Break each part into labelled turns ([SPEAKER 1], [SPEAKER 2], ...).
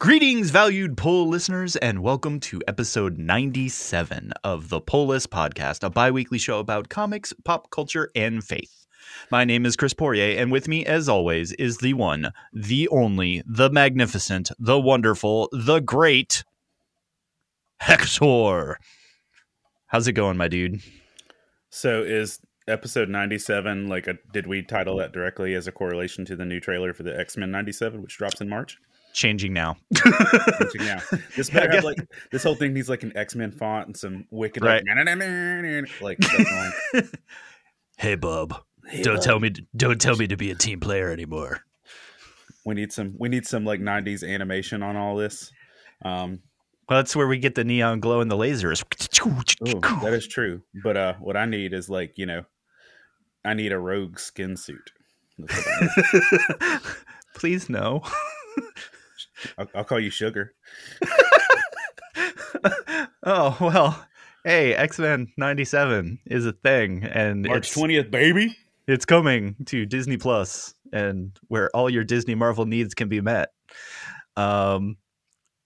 [SPEAKER 1] Greetings, valued pull listeners, and welcome to episode 97 of the Pull List Podcast, a bi weekly show about comics, pop culture, and faith. My name is Chris Poirier, and with me, as always, is the one, the only, the magnificent, the wonderful, the great Hector. How's it going, my dude?
[SPEAKER 2] So is episode 97 like a did we title that directly as a correlation to the new trailer for the X-Men 97 which drops in March?
[SPEAKER 1] Changing now.
[SPEAKER 2] Changing now. This better have like this whole thing needs like an X-Men font and some wicked
[SPEAKER 1] Right.
[SPEAKER 2] like, like
[SPEAKER 1] hey, bub.
[SPEAKER 2] Hey,
[SPEAKER 1] don't
[SPEAKER 2] bud.
[SPEAKER 1] tell me don't tell me to be a team player anymore.
[SPEAKER 2] we need some we need some like 90s animation on all this. Um
[SPEAKER 1] Well, that's where we get the neon glow and the lasers.
[SPEAKER 2] ooh, that is true. But uh what I need is like, you know, I need a rogue skin suit. That's what I need.
[SPEAKER 1] Please no.
[SPEAKER 2] I'll, I'll call you Sugar.
[SPEAKER 1] oh well. Hey, X Men '97 is a thing, and
[SPEAKER 2] March 20th, baby.
[SPEAKER 1] it's coming to Disney Plus, and where all your Disney Marvel needs can be met. Um,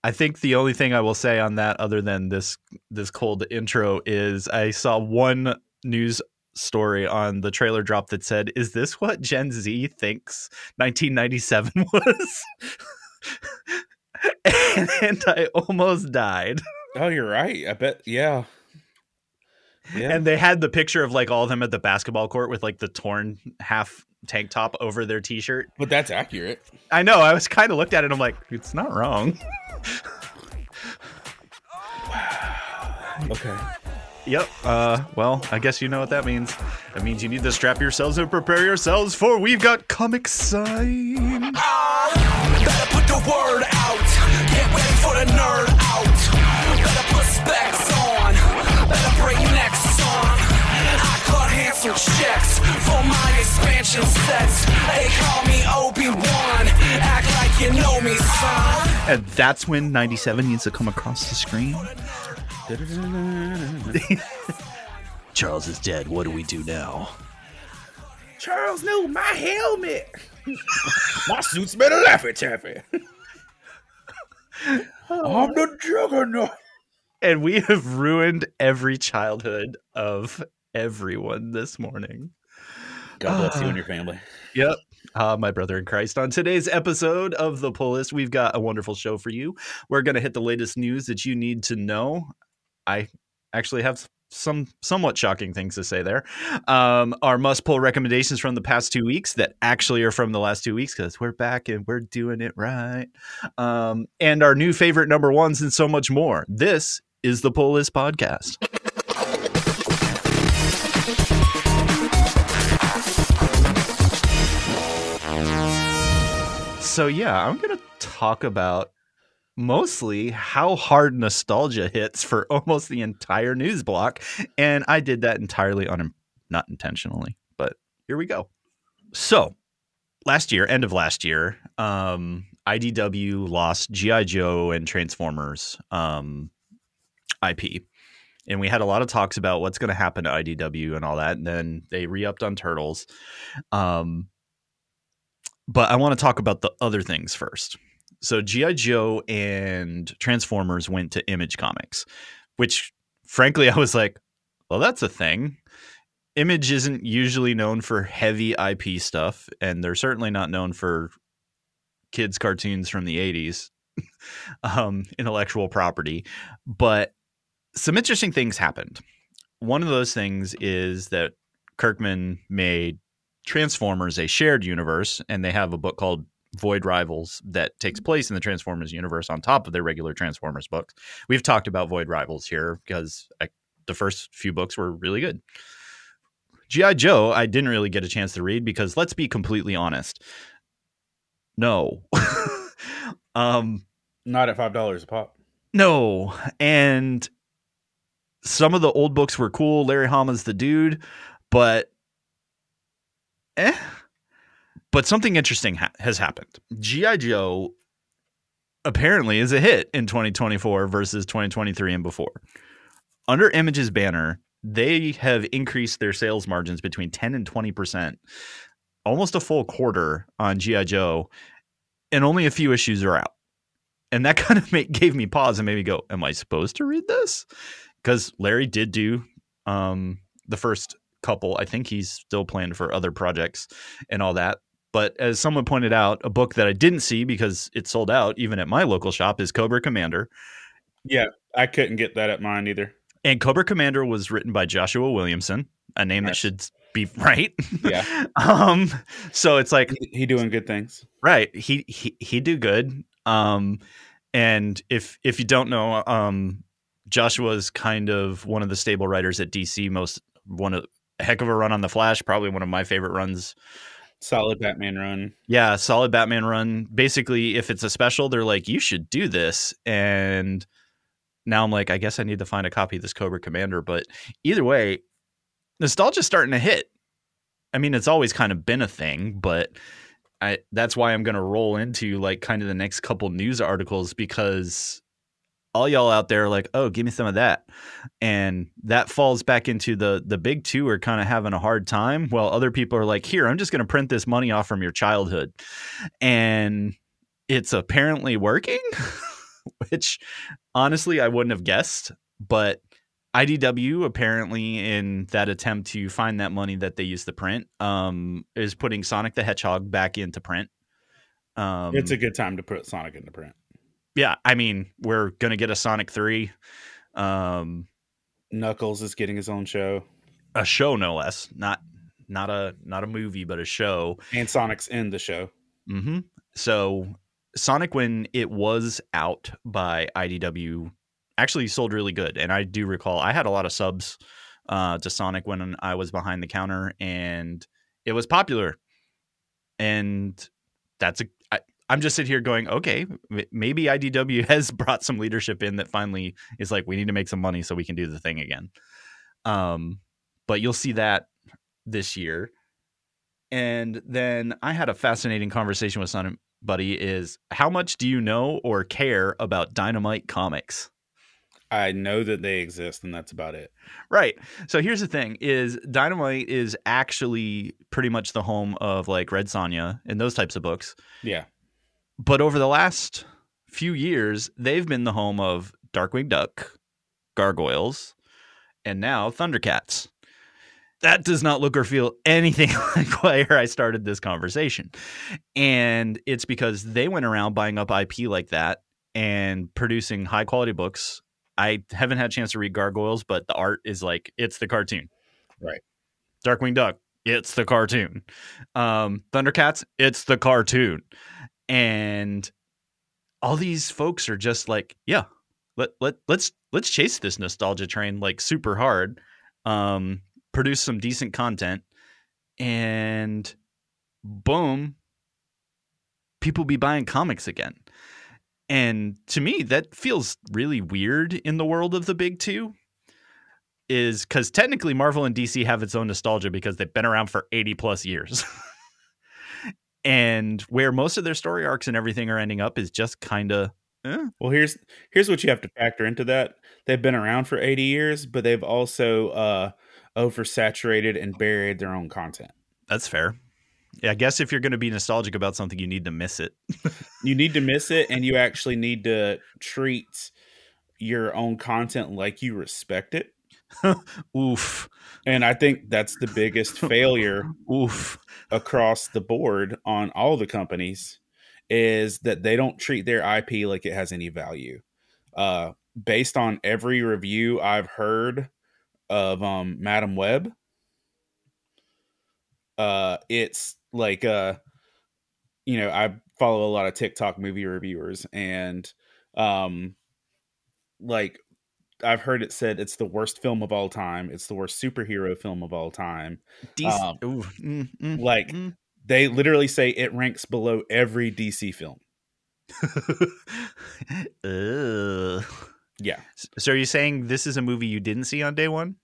[SPEAKER 1] I think the only thing I will say on that, other than this this cold intro, is I saw one news story on the trailer drop that said, "Is this what Gen Z thinks 1997 was?" and, and I almost died.
[SPEAKER 2] Oh, you're right. I bet yeah. Yeah.
[SPEAKER 1] And they had the picture of like all of them at the basketball court with like the torn half tank top over their t-shirt.
[SPEAKER 2] But that's accurate.
[SPEAKER 1] I know. I was kind of looked at it. and I'm like, it's not wrong.
[SPEAKER 2] Okay.
[SPEAKER 1] Yep. Uh, well, I guess you know what that means. That means you need to strap yourselves and prepare yourselves for we've got comic sign.
[SPEAKER 3] Checks for my expansion sets. They call me Obi-Wan. Act like you know me, son.
[SPEAKER 1] And that's when 97 needs to come across the screen. Charles is dead. What do we do now?
[SPEAKER 2] Charles, no, my helmet. my suit's better laffy taffy. I'm the juggernaut.
[SPEAKER 1] And we have ruined every childhood of everyone this morning.
[SPEAKER 2] God bless you and your family.
[SPEAKER 1] Yep. Uh, my brother in Christ. On today's episode of The Pull List, we've got a wonderful show for you. We're going to hit the latest news that you need to know. I actually have some somewhat shocking things to say there. Um, our must pull recommendations from the past two weeks that actually are from the last two weeks because we're back and we're doing it right. Um, and our new favorite number ones and so much more. This is the Pull List Podcast. So yeah, I'm gonna talk about mostly how hard nostalgia hits for almost the entire news block, and I did that entirely on not intentionally, but here we go. So last year, end of last year, um, IDW lost GI Joe and Transformers um, IP. And we had a lot of talks about what's going to happen to IDW and all that. And then they re upped on Turtles. Um, but I want to talk about the other things first. So GI Joe and Transformers went to Image Comics, which frankly I was like, well, that's a thing. Image isn't usually known for heavy IP stuff, and they're certainly not known for kids cartoons from the 80s, um, intellectual property. But some interesting things happened. One of those things is that Kirkman made Transformers a shared universe, and they have a book called Void Rivals that takes place in the Transformers universe on top of their regular Transformers books. We've talked about Void Rivals here because I, the first few books were really good. G.I. Joe, I didn't really get a chance to read because let's be completely honest. No. um,
[SPEAKER 2] Not at five dollars a pop.
[SPEAKER 1] no. And some of the old books were cool. Larry Hama's the dude, but eh. But something interesting ha- has happened. G.I. Joe apparently is a hit in 2024 versus 2023 and before. Under Image's banner, they have increased their sales margins between 10 and 20%, almost a full quarter on G.I. Joe, and only a few issues are out. and that kind of made, gave me pause and made me go, "Am I supposed to read this?" Because Larry did do um, the first couple. I think he's still planned for other projects and all that. But as someone pointed out, a book that I didn't see because it sold out even at my local shop is Cobra Commander.
[SPEAKER 2] Yeah, I couldn't get that at mine either.
[SPEAKER 1] And Cobra Commander was written by Joshua Williamson, a name that should be right.
[SPEAKER 2] Yeah.
[SPEAKER 1] um so it's like
[SPEAKER 2] He, he doing good things.
[SPEAKER 1] right, he he he do good. Um and if if you don't know, um Joshua's kind of one of the stable writers at DC most one of heck of a run on the Flash, probably one of my favorite runs
[SPEAKER 2] Solid Batman run.
[SPEAKER 1] Yeah, solid Batman run. Basically, if it's a special, they're like, you should do this. And now I'm like, I guess I need to find a copy of this Cobra Commander. But either way, nostalgia's starting to hit. I mean, it's always kind of been a thing, but I that's why I'm gonna roll into like kind of the next couple news articles because all y'all out there are like, oh, give me some of that. And that falls back into the the big two are kind of having a hard time. While other people are like, here, I'm just gonna print this money off from your childhood. And it's apparently working, which honestly I wouldn't have guessed. But IDW apparently in that attempt to find that money that they used to print, um, is putting Sonic the Hedgehog back into print. Um,
[SPEAKER 2] it's a good time to put Sonic into print.
[SPEAKER 1] Yeah, I mean, we're gonna get a Sonic three, um,
[SPEAKER 2] Knuckles is getting his own show,
[SPEAKER 1] a show no less, not not a not a movie, but a show.
[SPEAKER 2] and Sonic's in the show.
[SPEAKER 1] hmm So Sonic, when it was out by IDW, actually sold really good, and I do recall I had a lot of subs uh, to Sonic when I was behind the counter, and it was popular. And that's a. I'm just sitting here going, okay, maybe IDW has brought some leadership in that finally is like, we need to make some money so we can do the thing again. Um, but you'll see that this year. And then I had a fascinating conversation with somebody is how much do you know or care about Dynamite Comics?
[SPEAKER 2] I know that they exist, and that's about it.
[SPEAKER 1] Right. So here's the thing is Dynamite is actually pretty much the home of like Red Sonja and those types of books.
[SPEAKER 2] Yeah,
[SPEAKER 1] But over the last few years, they've been the home of Darkwing Duck, Gargoyles, and now Thundercats. That does not look or feel anything like where I started this conversation. And it's because they went around buying up IP like that and producing high quality books. I haven't had a chance to read Gargoyles, but the art is like it's the cartoon.
[SPEAKER 2] Right.
[SPEAKER 1] Darkwing Duck, it's the cartoon. Um, Thundercats, it's the cartoon. And all these folks are just like, yeah, let let let's let's chase this nostalgia train like super hard. Um, produce some decent content, and boom, people be buying comics again. And to me, that feels really weird in the world of the big two. Is because technically Marvel and DC have its own nostalgia because they've been around for 80 plus years. and where most of their story arcs and everything are ending up is just kind of, eh,
[SPEAKER 2] Well, here's here's what you have to factor into that. They've been around for 80 years, but they've also uh oversaturated and buried their own content.
[SPEAKER 1] that's fair. Yeah, I guess if you're going to be nostalgic about something, you need to miss it.
[SPEAKER 2] You need to miss it and you actually need to treat your own content like you respect it.
[SPEAKER 1] Oof.
[SPEAKER 2] And I think that's the biggest failure
[SPEAKER 1] Oof.
[SPEAKER 2] Across the board on all the companies is that they don't treat their IP like it has any value. Uh, based on every review I've heard of um, Madame Web, uh, it's like uh, you know I follow a lot of TikTok movie reviewers and um, like I've heard it said it's the worst film of all time. It's the worst superhero film of all time.
[SPEAKER 1] Dec-
[SPEAKER 2] Um,
[SPEAKER 1] mm, mm,
[SPEAKER 2] like
[SPEAKER 1] mm.
[SPEAKER 2] they literally say it ranks below every DC film. Yeah.
[SPEAKER 1] So are you saying this is a movie you didn't see on day one?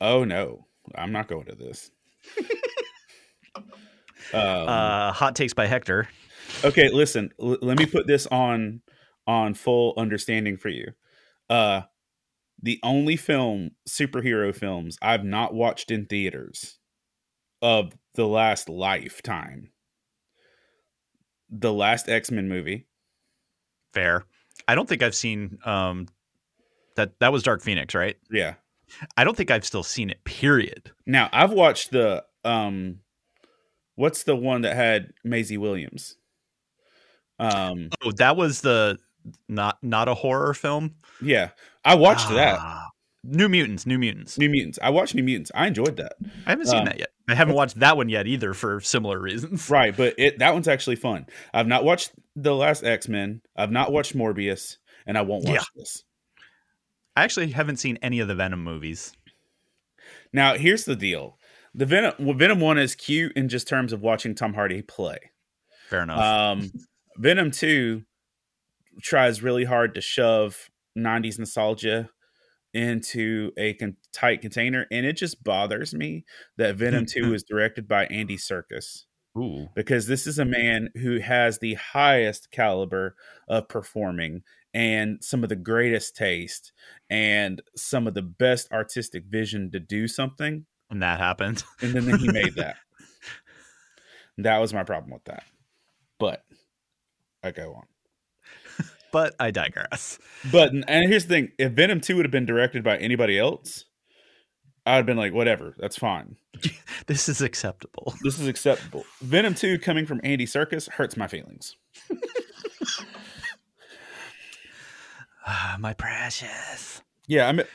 [SPEAKER 2] Oh no, I'm not going to this. um,
[SPEAKER 1] uh, hot takes by Hector.
[SPEAKER 2] okay, listen. L- let me put this on on full understanding for you. Uh, the only film superhero films I've not watched in theaters of the last lifetime, the last X Men movie,
[SPEAKER 1] Fair. I don't think I've seen um that that was Dark Phoenix, right?
[SPEAKER 2] Yeah.
[SPEAKER 1] I don't think I've still seen it. Period.
[SPEAKER 2] Now I've watched the um, what's the one that had Maisie Williams? Um,
[SPEAKER 1] Oh, that was the not not a horror film.
[SPEAKER 2] yeah, I watched that.
[SPEAKER 1] Ah, New Mutants, New Mutants.
[SPEAKER 2] New Mutants. I watched New Mutants. I enjoyed that.
[SPEAKER 1] I haven't seen
[SPEAKER 2] um,
[SPEAKER 1] that yet. I haven't watched that one yet either for similar reasons.
[SPEAKER 2] Right, but it that one's actually fun. I've not watched the last X Men. I've not watched Morbius, and I won't watch
[SPEAKER 1] Yeah.
[SPEAKER 2] this.
[SPEAKER 1] I actually haven't seen any of the Venom movies.
[SPEAKER 2] Now, here's the deal: the Venom well, Venom one is cute in just terms of watching Tom Hardy play.
[SPEAKER 1] Fair enough.
[SPEAKER 2] Um, Venom two tries really hard to shove '90s nostalgia into a con- tight container, and it just bothers me that Venom two mm-hmm. is directed by Andy Serkis.
[SPEAKER 1] Ooh.
[SPEAKER 2] because this is a man who has the highest caliber of performing and some of the greatest taste and some of the best artistic vision to do something
[SPEAKER 1] And that happened.
[SPEAKER 2] and then, then he made that that was my problem with that but i go on
[SPEAKER 1] But I digress.
[SPEAKER 2] but and here's the thing if venom 2 would have been directed by anybody else i'd have been like whatever that's fine
[SPEAKER 1] This is acceptable.
[SPEAKER 2] this is acceptable venom 2 coming from andy Serkis hurts my feelings
[SPEAKER 1] Ah, My precious.
[SPEAKER 2] Yeah, I mean,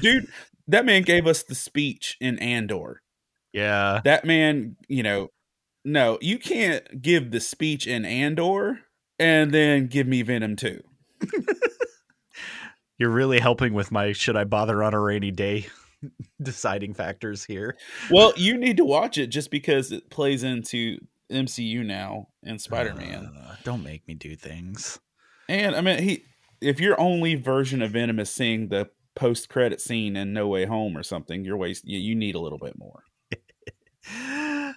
[SPEAKER 2] dude, that man gave us the speech in Andor.
[SPEAKER 1] Yeah.
[SPEAKER 2] That man, you know, no, you can't give the speech in Andor and then give me Venom too.
[SPEAKER 1] You're really helping with my should I bother on a rainy day deciding factors here.
[SPEAKER 2] Well, you need to watch it just because it plays into MCU now and Spider Man.
[SPEAKER 1] Uh, don't make me do things.
[SPEAKER 2] and I mean, he, if your only version of Venom is seeing the post credit scene in No Way Home or something, you're waste. You, you need a little bit more.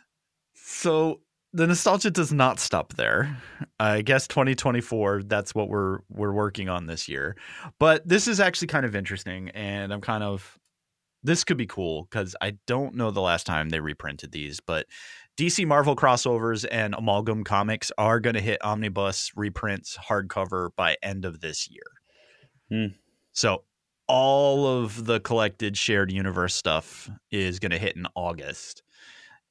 [SPEAKER 1] So the nostalgia does not stop there. I guess 2024 that's what we're we're working on this year. But this is actually kind of interesting and I'm kind of this could be cool cuz I don't know the last time they reprinted these, but DC Marvel crossovers and Amalgam Comics are going to hit omnibus reprints hardcover by end of this year.
[SPEAKER 2] Hmm.
[SPEAKER 1] So all of the collected shared universe stuff is going to hit in August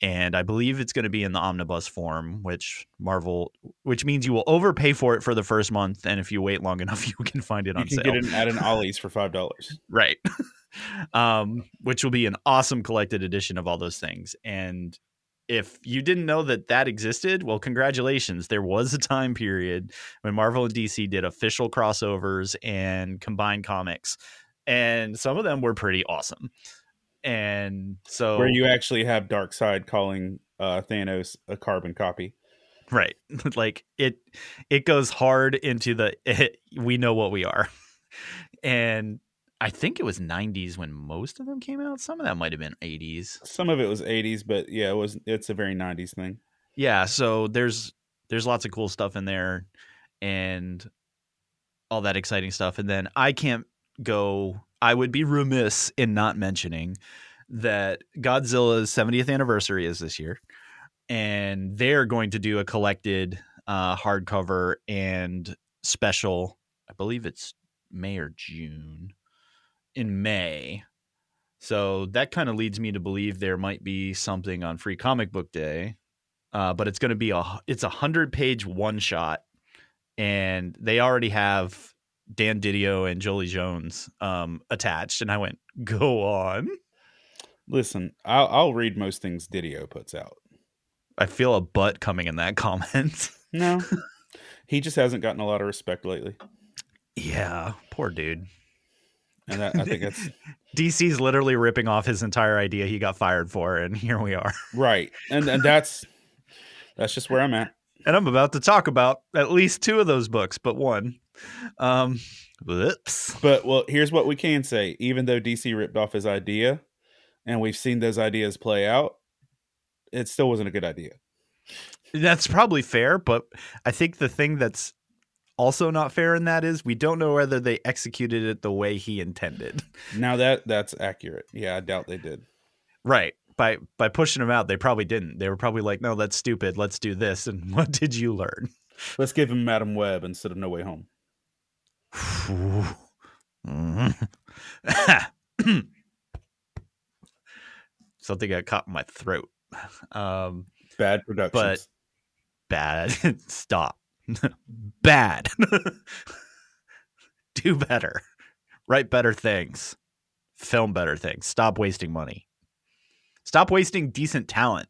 [SPEAKER 1] and I believe it's going to be in the omnibus form, which Marvel, which means you will overpay for it for the first month, and if you wait long enough, you can find it
[SPEAKER 2] You
[SPEAKER 1] on
[SPEAKER 2] can
[SPEAKER 1] sale.
[SPEAKER 2] get it at an Ollie's for five dollars.
[SPEAKER 1] right? um, which will be an awesome collected edition of all those things. And if you didn't know that that existed, well, congratulations. There was a time period when Marvel and DC did official crossovers and combined comics, and some of them were pretty awesome. And so,
[SPEAKER 2] where you actually have Darkseid calling uh, Thanos a carbon copy.
[SPEAKER 1] right like it it goes hard into the we know what we are and i think it was 90s when most of them came out some of that might have been 80s
[SPEAKER 2] Some of it was 80s, but yeah, it was. It's a very 90s thing.
[SPEAKER 1] yeah so there's there's lots of cool stuff in there and all that exciting stuff and then i can't go i would be remiss in not mentioning that godzilla's 70th anniversary is this year and they're going to do a collected uh hardcover and special i believe it's may or june in may. So that kind of leads me to believe there might be something on free comic book day uh, but it's going to be a it's a hundred page one shot, and they already have Dan Didio and Jolie Jones um, attached, and I went, go on.
[SPEAKER 2] Listen, I'll, I'll read most things Didio puts out.
[SPEAKER 1] I feel a butt coming in that comment.
[SPEAKER 2] No, he just hasn't gotten a lot of respect lately,
[SPEAKER 1] yeah, poor dude.
[SPEAKER 2] and that, I think that's
[SPEAKER 1] DC's literally ripping off his entire idea he got fired for, and here we are.
[SPEAKER 2] right. And and that's that's just where I'm at.
[SPEAKER 1] And I'm about to talk about at least two of those books, but one. Um, whoops.
[SPEAKER 2] But well, here's what we can say: even though DC ripped off his idea, and we've seen those ideas play out, it still wasn't a good idea.
[SPEAKER 1] That's probably fair, but I think the thing that's also not fair in that is we don't know whether they executed it the way he intended.
[SPEAKER 2] Now that that's accurate. Yeah, I doubt they did.
[SPEAKER 1] Right. By by pushing him out, they probably didn't. They were probably like, "No, that's stupid. Let's do this." And what did you learn?
[SPEAKER 2] Let's give him Madame Web instead of No Way Home.
[SPEAKER 1] Ooh. Mm. Something got caught in my throat. Um,
[SPEAKER 2] Bad productions.
[SPEAKER 1] bad. Stop. bad. Do better. Write better things. Film better things. Stop wasting money. Stop wasting decent talent.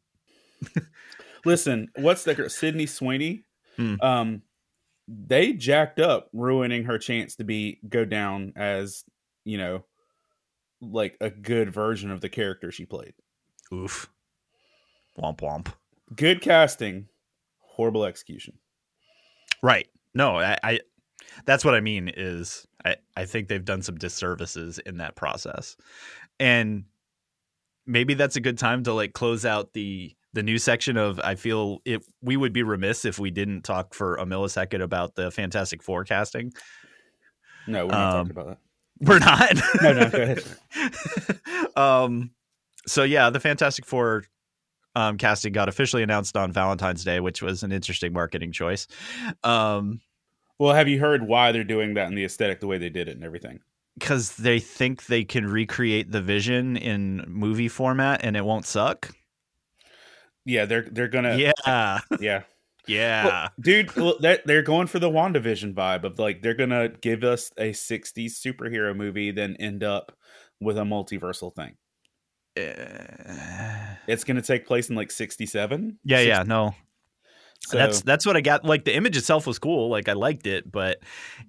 [SPEAKER 2] Listen, what's the girl? Sydney Sweeney?
[SPEAKER 1] Hmm.
[SPEAKER 2] Um, they jacked up, ruining her chance to be go down as you know, like a good version of the character she played.
[SPEAKER 1] Oof. Womp womp.
[SPEAKER 2] Good casting, horrible execution.
[SPEAKER 1] Right. No, I, I that's what I mean is I, I think they've done some disservices in that process. And maybe that's a good time to like close out the the news section of I feel it we would be remiss if we didn't talk for a millisecond about the Fantastic Four casting.
[SPEAKER 2] No, we're not
[SPEAKER 1] Um,
[SPEAKER 2] talking about that.
[SPEAKER 1] We're not.
[SPEAKER 2] No, no, go ahead.
[SPEAKER 1] um so yeah, the Fantastic Four um casting got officially announced on Valentine's Day, which was an interesting marketing choice. Um
[SPEAKER 2] Well, have you heard why they're doing that and the aesthetic, the way they did it, and everything?
[SPEAKER 1] because they think they can recreate the vision in movie format and it won't suck.
[SPEAKER 2] Yeah, they're they're gonna
[SPEAKER 1] yeah,
[SPEAKER 2] yeah.
[SPEAKER 1] yeah.
[SPEAKER 2] Well, dude, well, they're, they're going for the WandaVision vibe of like they're gonna give us a '60s superhero movie, then end up with a multiversal thing.
[SPEAKER 1] Uh,
[SPEAKER 2] It's gonna take place in like '67.
[SPEAKER 1] yeah, yeah. No,
[SPEAKER 2] So,
[SPEAKER 1] that's that's what I got. Like the image itself was cool. Like I liked it, but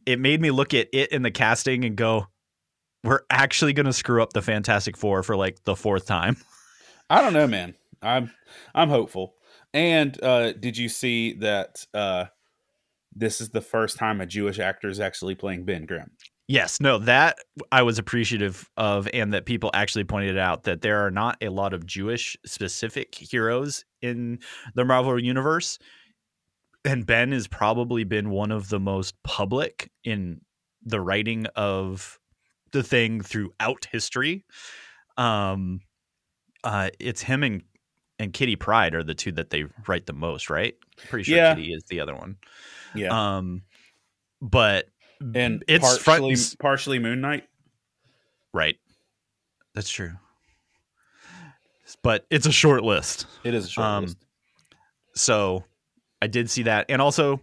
[SPEAKER 1] it made me look at it in the casting and go, "We're actually going to screw up the Fantastic Four for like the fourth time."
[SPEAKER 2] I don't know, man. I'm I'm hopeful. And uh, did you see that uh, this is the first time a Jewish actor is actually playing Ben Grimm?
[SPEAKER 1] Yes, no, that I was appreciative of, and that people actually pointed out that there are not a lot of Jewish specific heroes in the Marvel universe. And Ben has probably been one of the most public in the writing of the thing throughout history. Um, uh, it's him and and Kitty Pryde are the two that they write the most, right? Pretty sure
[SPEAKER 2] Yeah.
[SPEAKER 1] Kitty is the other one.
[SPEAKER 2] Yeah,
[SPEAKER 1] Um, but
[SPEAKER 2] and
[SPEAKER 1] it's
[SPEAKER 2] partially
[SPEAKER 1] front,
[SPEAKER 2] partially Moon Knight.
[SPEAKER 1] Right. That's true. But it's a short list.
[SPEAKER 2] It is a short
[SPEAKER 1] Um,
[SPEAKER 2] list.
[SPEAKER 1] So I did see that. And also,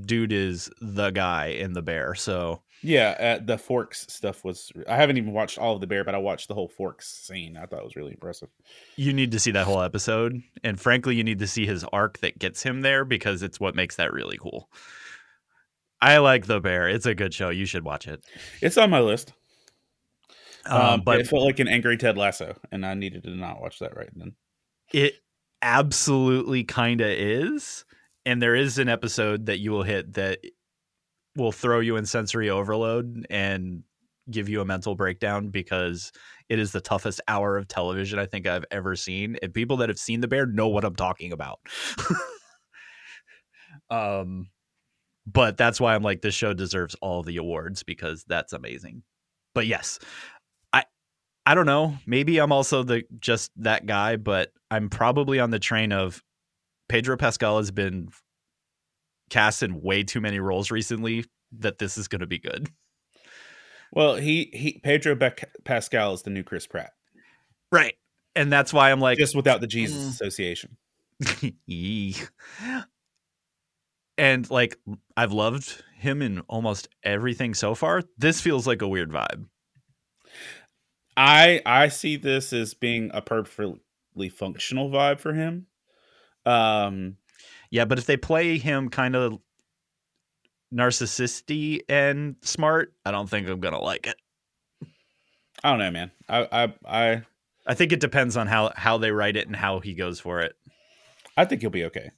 [SPEAKER 1] dude is the guy in the bear. So
[SPEAKER 2] Yeah, uh, the Forks stuff was. I haven't even watched all of the Bear, but I watched the whole Forks scene. I thought it was really impressive.
[SPEAKER 1] you need to see that whole episode. And frankly, you need to see his arc that gets him there because it's what makes that really cool. I like the bear. It's a good show. You should watch it.
[SPEAKER 2] It's on my list.
[SPEAKER 1] Um,
[SPEAKER 2] Um,
[SPEAKER 1] but
[SPEAKER 2] it felt like an angry Ted Lasso, and I needed to not watch that right then.
[SPEAKER 1] It absolutely kind of is. And there is an episode that you will hit that will throw you in sensory overload and give you a mental breakdown because it is the toughest hour of television I think I've ever seen. And people that have seen The Bear know what I'm talking about. um but that's why I'm like this show deserves all the awards because that's amazing. But yes, I I don't know. Maybe I'm also the just that guy, but I'm probably on the train of Pedro Pascal has been cast in way too many roles recently that this is going to be good.
[SPEAKER 2] Well, he he Pedro Bec- Pascal is the new Chris Pratt,
[SPEAKER 1] Right. And that's why I'm like
[SPEAKER 2] just without the Jesus
[SPEAKER 1] Mm.
[SPEAKER 2] association.
[SPEAKER 1] And like I've loved him in almost everything so far. This feels like a weird vibe.
[SPEAKER 2] I I see this as being a perfectly functional vibe for him. Um,
[SPEAKER 1] Yeah, but if they play him kind of narcissisty and smart, I don't think I'm gonna like it.
[SPEAKER 2] I don't know, man. I I I
[SPEAKER 1] I think it depends on how how they write it and how he goes for it.
[SPEAKER 2] I think he'll be okay.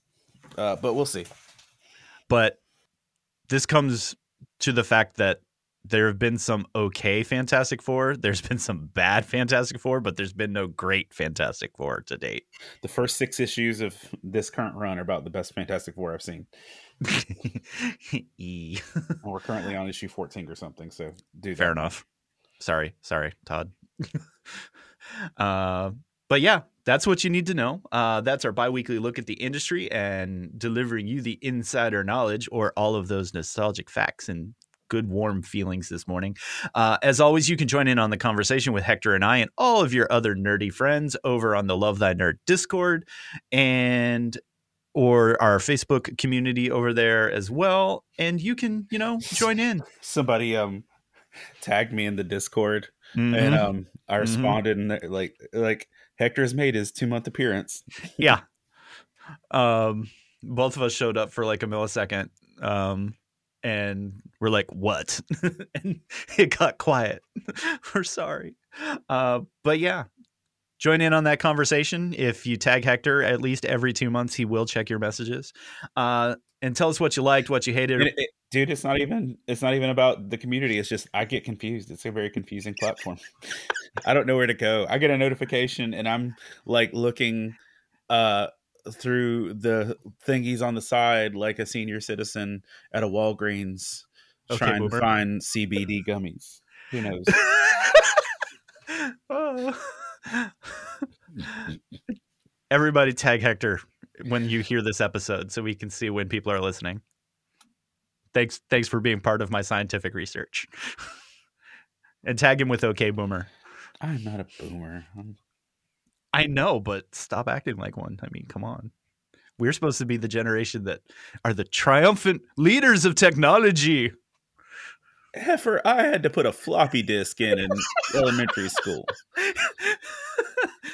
[SPEAKER 2] Uh, but we'll see.
[SPEAKER 1] But this comes to the fact that there have been some okay Fantastic Four. There's been some bad Fantastic Four, but there's been no great Fantastic Four to date.
[SPEAKER 2] The first six issues of this current run are about the best Fantastic Four I've seen.
[SPEAKER 1] E.
[SPEAKER 2] We're currently on issue fourteen or something. So, do
[SPEAKER 1] Fair
[SPEAKER 2] that.
[SPEAKER 1] enough. Sorry, sorry, Todd. uh, but yeah, that's what you need to know. Uh, that's our bi-weekly look at the industry and delivering you the insider knowledge or all of those nostalgic facts and good warm feelings this morning. Uh, as always, you can join in on the conversation with Hector and I and all of your other nerdy friends over on the Love Thy Nerd Discord and or our Facebook community over there as well. And you can, you know, join in.
[SPEAKER 2] Somebody um tagged me in the Discord
[SPEAKER 1] Mhm.
[SPEAKER 2] and um I
[SPEAKER 1] Mhm.
[SPEAKER 2] responded and they're like like Hector's made his two month appearance.
[SPEAKER 1] yeah. Um, both of us showed up for like a millisecond. Um, and we're like, what? and it got quiet. we're sorry. Uh, but yeah, join in on that conversation. If you tag Hector at least every two months, he will check your messages. Uh, and tell us what you liked, what you hated.
[SPEAKER 2] It- it- dude, it's not even it's not even about the community. It's just I get confused. It's a very confusing platform. I don't know where to go. I get a notification and I'm like looking uh through the thingies on the side like a senior citizen at a Walgreens
[SPEAKER 1] Okay, boomer.
[SPEAKER 2] to find CBD gummies. Who knows?
[SPEAKER 1] Oh. Everybody tag Hector when you hear this episode so we can see when people are listening. Thanks thanks for being part of my scientific research. and tag him with OK Boomer.
[SPEAKER 2] I'm not a boomer. I'm
[SPEAKER 1] I know, but stop acting like one. I mean, come on. We're supposed to be the generation that are the triumphant leaders of technology.
[SPEAKER 2] Heifer, I had to put a floppy disk in in elementary school.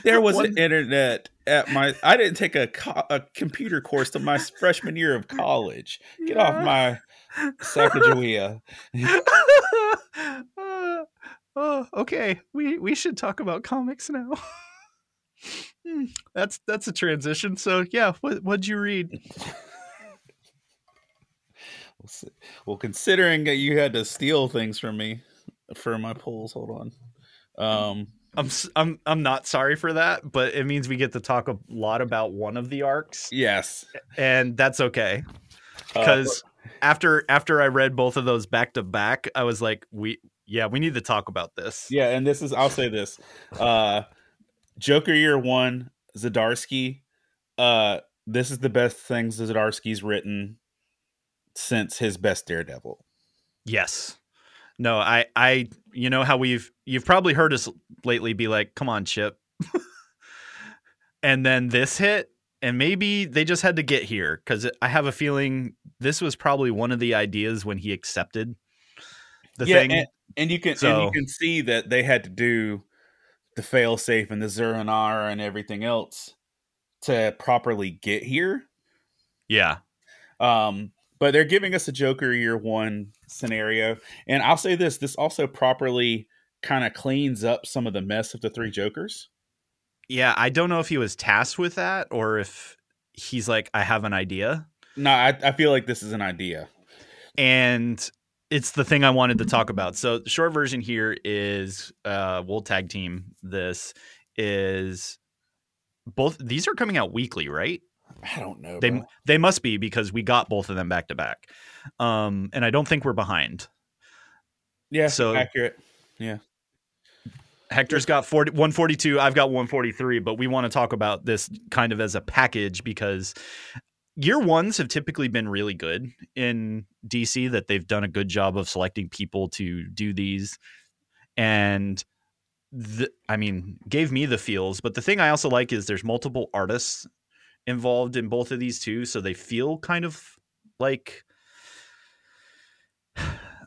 [SPEAKER 2] There was an internet at my. I didn't take a, co- a computer course till my freshman year of college. Get off my Sacagawea.
[SPEAKER 1] Uh, oh, okay. We we should talk about comics now. Hmm, that's that's a transition. So yeah, what what'd you read?
[SPEAKER 2] Well, considering that you had to steal things from me for my polls, hold on. Um,
[SPEAKER 1] I'm I'm I'm not sorry for that, but it means we get to talk a lot about one of the arcs,
[SPEAKER 2] yes,
[SPEAKER 1] and that's okay.
[SPEAKER 2] Uh,
[SPEAKER 1] Because after after I read both of those back to back, I was like, we yeah, we need to talk about this.
[SPEAKER 2] yeah, and this is. I'll say this. Uh, Joker Year One, Zdarsky. Uh, this is the best thing Zdarsky's written since his best Daredevil.
[SPEAKER 1] Yes. No, I I you know how we've you've probably heard us lately be like, "Come on, Chip." and then this hit and maybe they just had to get here cuz I have a feeling this was probably one of the ideas when he accepted the
[SPEAKER 2] yeah,
[SPEAKER 1] thing.
[SPEAKER 2] and, and you can and you can see that they had to do the fail safe and the Zur-En-Arrh and everything else to properly get here.
[SPEAKER 1] yeah.
[SPEAKER 2] Um, but they're giving us a Joker year one scenario, and I'll say this: this also properly kind of cleans up some of the mess of the three Jokers.
[SPEAKER 1] Yeah, I don't know if he was tasked with that or if he's like I have an idea.
[SPEAKER 2] No, I, I feel like this is an idea.
[SPEAKER 1] and it's the thing I wanted to talk about. So the short version here is uh we'll tag team this is both these are coming out weekly, right?
[SPEAKER 2] I don't know.
[SPEAKER 1] They
[SPEAKER 2] bro.
[SPEAKER 1] they must be because we got both of them back to back. Um and I don't think we're behind.
[SPEAKER 2] yeah,
[SPEAKER 1] so-
[SPEAKER 2] accurate.
[SPEAKER 1] Yeah, Hector's got 40, 142, I've got 143, but we want to talk about this kind of as a package because year ones have typically been really good in DC, that they've done a good job of selecting people to do these. And the, I mean, gave me the feels. But the thing I also like is there's multiple artists involved in both of these too. So they feel kind of like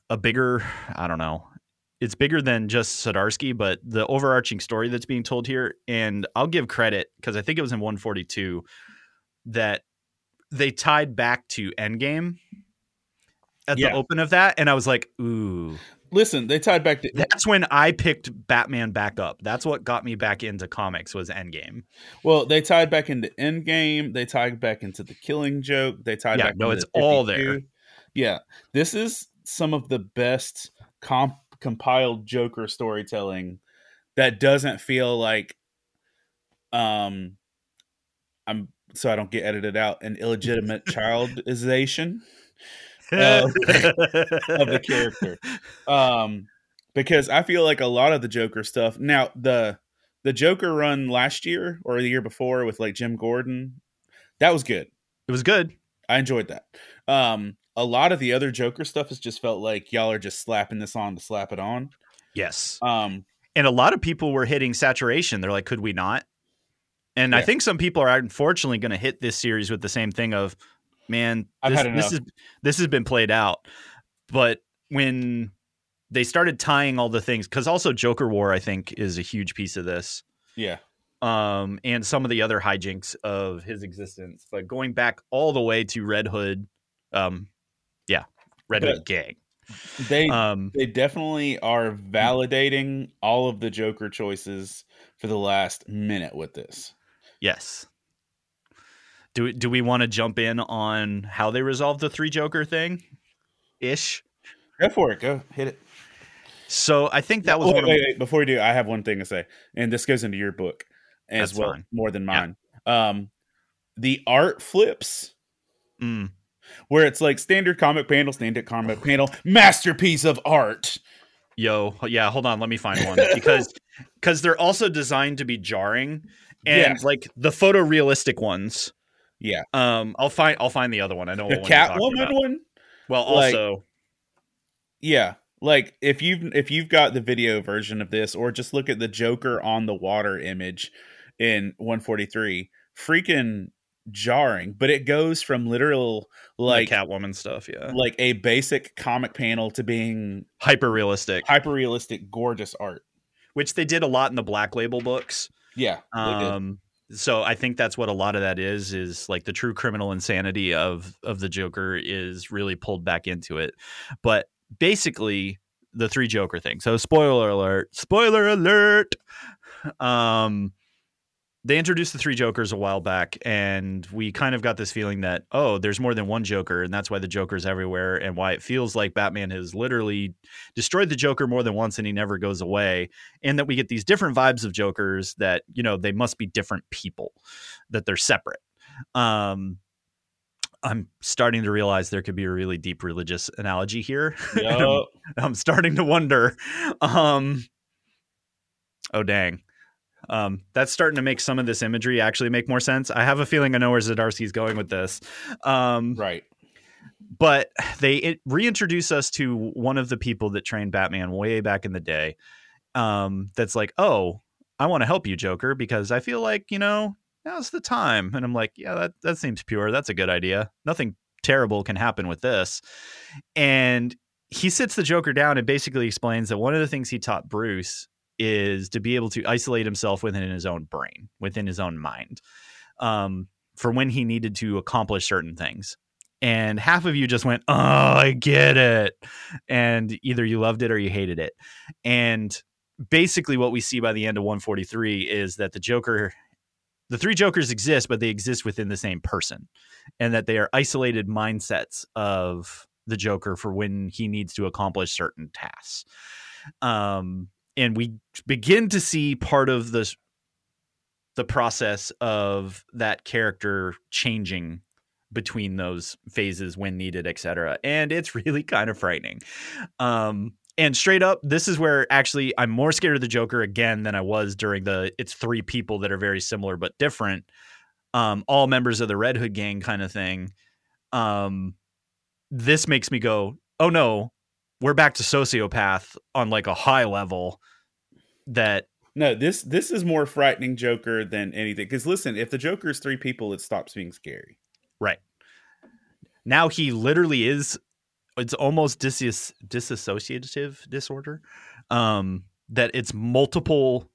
[SPEAKER 1] a bigger, I don't know, it's bigger than just Zdarsky, but the overarching story that's being told here, and I'll give credit because I think it was in 142 that they tied back to Endgame at
[SPEAKER 2] Yeah.
[SPEAKER 1] the open of that, and I was like, ooh.
[SPEAKER 2] Listen, they tied back to
[SPEAKER 1] That's when I picked Batman back up. That's what got me back into comics was Endgame.
[SPEAKER 2] well, they tied back into Endgame. They tied back into the Killing Joke. They tied back.
[SPEAKER 1] Yeah,
[SPEAKER 2] back.
[SPEAKER 1] no, it's all there.
[SPEAKER 2] Yeah, this is some of the best comp- compiled Joker storytelling that doesn't feel like, um, I'm so I don't get edited out an illegitimate childization Uh, of the character. Um, because I feel like a lot of the Joker stuff now the the Joker run last year or the year before with like Jim Gordon, that was good.
[SPEAKER 1] It was good.
[SPEAKER 2] I enjoyed that. Um, a lot of the other Joker stuff has just felt like y'all are just slapping this on to slap it on.
[SPEAKER 1] Yes.
[SPEAKER 2] Um,
[SPEAKER 1] and a lot of people were hitting saturation. They're like, could we not? And I think some people are unfortunately going to hit this series with the same thing of, man, this, this is this has been played out. But when they started tying all the things, because also Joker War, I think, is a huge piece of this,
[SPEAKER 2] yeah,
[SPEAKER 1] um, and some of the other hijinks of his existence. But going back all the way to Red Hood, um, yeah, Red
[SPEAKER 2] But-
[SPEAKER 1] Hood gang.
[SPEAKER 2] they
[SPEAKER 1] Um,
[SPEAKER 2] they definitely are validating all of the Joker choices for the last minute with this.
[SPEAKER 1] Yes. Do do we want to jump in on how they resolved the three Joker thing? Ish.
[SPEAKER 2] Go for it. Go hit it.
[SPEAKER 1] So I think that was
[SPEAKER 2] wait,
[SPEAKER 1] one of
[SPEAKER 2] wait, wait. Before we do, I have one thing to say, and this goes into your book as
[SPEAKER 1] That's
[SPEAKER 2] well,
[SPEAKER 1] fine.
[SPEAKER 2] more than
[SPEAKER 1] Yeah.
[SPEAKER 2] mine. Um, the art flips
[SPEAKER 1] Mm,
[SPEAKER 2] where it's like standard comic panel, standard comic panel, masterpiece of art.
[SPEAKER 1] yo, yeah, hold on, let me find one because because they're also designed to be jarring and
[SPEAKER 2] Yeah.
[SPEAKER 1] like the photorealistic ones.
[SPEAKER 2] Yeah,
[SPEAKER 1] Um, I'll find I'll find the other one. I know
[SPEAKER 2] the
[SPEAKER 1] what one you're talking
[SPEAKER 2] Catwoman one.
[SPEAKER 1] Well,
[SPEAKER 2] like-
[SPEAKER 1] also,
[SPEAKER 2] Yeah, like if you've if you've got the video version of this, or just look at the Joker on the water image in 143, freaking jarring. But it goes from literal
[SPEAKER 1] like
[SPEAKER 2] like
[SPEAKER 1] Catwoman stuff, yeah,
[SPEAKER 2] like a basic comic panel to being
[SPEAKER 1] hyper realistic,
[SPEAKER 2] hyper realistic, gorgeous art.
[SPEAKER 1] which they did a lot in the Black Label books.
[SPEAKER 2] Yeah.
[SPEAKER 1] Um, so I think that's what a lot of that is is like the true criminal insanity of of the Joker is really pulled back into it. But basically, the three Joker thing. So spoiler alert! Spoiler alert! Um, they introduced the three Jokers a while back, and we kind of got this feeling that oh, there's more than one Joker, and that's why the Joker's everywhere, and why it feels like Batman has literally destroyed the Joker more than once, and he never goes away and that we get these different vibes of jokers that you know they must be different people that they're separate. Um i'm starting to realize there could be a really deep religious analogy here.
[SPEAKER 2] Yup.
[SPEAKER 1] i'm starting to wonder. Um oh dang um that's starting to make some of this imagery actually make more sense i have a feeling i know where zdarsky's going with this um
[SPEAKER 2] right.
[SPEAKER 1] but they it, reintroduce us to one of the people that trained Batman way back in the day. Um, that's like, oh, I want to help you, Joker, because I feel like you know now's the time. And I'm like, yeah, that that seems pure. That's a good idea. Nothing terrible can happen with this. And he sits the Joker down and basically explains that one of the things he taught Bruce is to be able to isolate himself within his own brain, within his own mind, um, for when he needed to accomplish certain things and half of you just went, "Oh, I get it," and either you loved it or you hated it. And basically, what we see by the end of 143 is that the Joker, the three Jokers exist, but they exist within the same person, and that they are isolated mindsets of the Joker for when he needs to accomplish certain tasks. Um, and we begin to see part of this the process of that character changing between those phases when needed, etc. And it's really kind of frightening. Um, and straight up, this is where actually I'm more scared of the Joker again than I was during the it's three people that are very similar but different. Um, all members of the Red Hood gang kind of thing. Um, this makes me go, oh no, we're back to sociopath on like a high level that
[SPEAKER 2] No, this this is more frightening Joker than anything. Because listen, if the Joker is three people, it stops being scary.
[SPEAKER 1] Right. Now he literally is it's almost dis- disassociative disorder. Um that it's multiple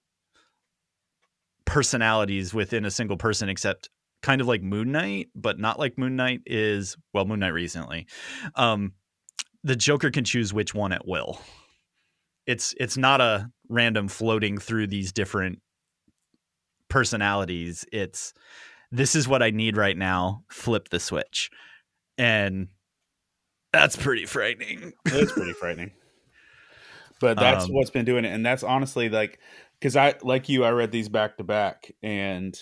[SPEAKER 1] personalities within a single person except kind of like Moon Knight, but not like Moon Knight is well Moon Knight recently. Um the Joker can choose which one at will. It's it's not a random floating through these different personalities. It's this is what I need right now. Flip the switch. And that's pretty frightening.
[SPEAKER 2] It's pretty frightening. But that's
[SPEAKER 1] Um,
[SPEAKER 2] what's been doing it, and that's honestly like because I like you, I read these back to back, and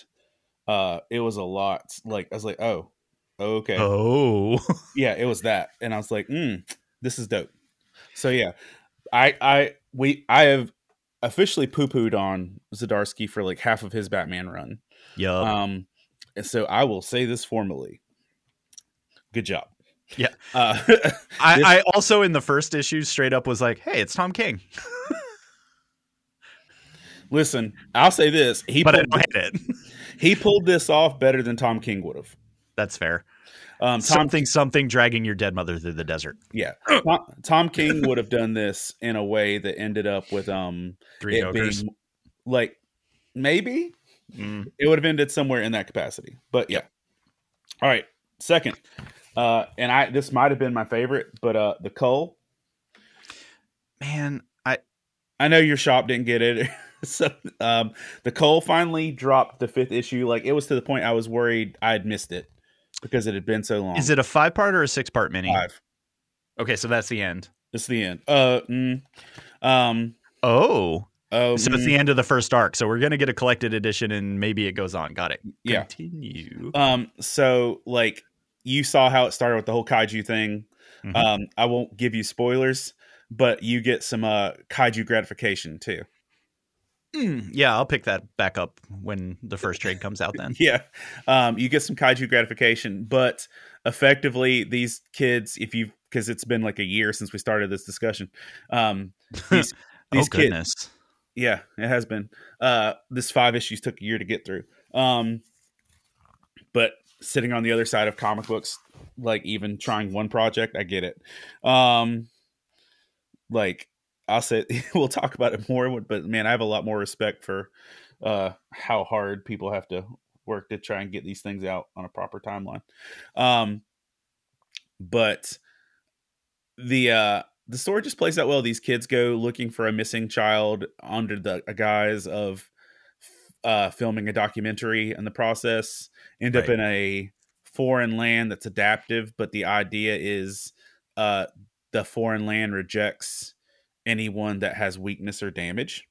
[SPEAKER 2] uh, it was a lot. Like I was like, oh, okay,
[SPEAKER 1] Oh.
[SPEAKER 2] yeah, it was that, and I was like, mm, this is dope. So yeah, I I we I have officially poo pooed on Zdarsky for like half of his Batman run.
[SPEAKER 1] Yeah.
[SPEAKER 2] Um, and so I will say this formally. Good job.
[SPEAKER 1] Yeah.
[SPEAKER 2] Uh,
[SPEAKER 1] I,
[SPEAKER 2] This-
[SPEAKER 1] I also in the first issue straight up was like, "Hey, it's Tom King,"
[SPEAKER 2] listen, I'll say this: he
[SPEAKER 1] but I don't hate it.
[SPEAKER 2] he pulled this off better than Tom King would have.
[SPEAKER 1] That's fair.
[SPEAKER 2] Um, Tom,
[SPEAKER 1] something, something, dragging your dead mother through the desert.
[SPEAKER 2] yeah, Tom, Tom King would have done this in a way that ended up with um
[SPEAKER 1] Three
[SPEAKER 2] it being like maybe
[SPEAKER 1] Mm.
[SPEAKER 2] it would have ended somewhere in that capacity. But yeah. All right. Second. Uh and I this might have been my favorite, but uh the Cull.
[SPEAKER 1] Man, I
[SPEAKER 2] I know your shop didn't get it. so um the Cull finally dropped the fifth issue. Like it was to the point I was worried I'd missed it because it had been so long.
[SPEAKER 1] is it a five part or a six part mini?
[SPEAKER 2] five?
[SPEAKER 1] Okay, so that's the end.
[SPEAKER 2] It's the end. Uh mm, um
[SPEAKER 1] Oh,
[SPEAKER 2] oh
[SPEAKER 1] so it's the end of the first arc. So we're gonna get a collected edition, and maybe it goes on. Got it.
[SPEAKER 2] Yeah.
[SPEAKER 1] Continue.
[SPEAKER 2] Um, so like you saw how it started with the whole kaiju thing.
[SPEAKER 1] Mhm.
[SPEAKER 2] Um, I won't give you spoilers, but you get some uh kaiju gratification too.
[SPEAKER 1] Mm, yeah, I'll pick that back up when the first trade comes out. Then.
[SPEAKER 2] Yeah. Um, you get some kaiju gratification, but effectively these kids, if you because it's been like a year since we started this discussion. Um these
[SPEAKER 1] oh
[SPEAKER 2] kids
[SPEAKER 1] goodness.
[SPEAKER 2] Yeah, it has been. Uh this five issues took a year to get through. Um but sitting on the other side of comic books, like even trying one project, I get it. Um like I'll say we'll talk about it more, but man, I have a lot more respect for uh how hard people have to work to try and get these things out on a proper timeline. Um but the uh the story just plays out well. These kids go looking for a missing child under the guise of uh, filming a documentary in the process. End up in a foreign land that's adaptive, but the idea is uh, the foreign land rejects anyone that has weakness or damage.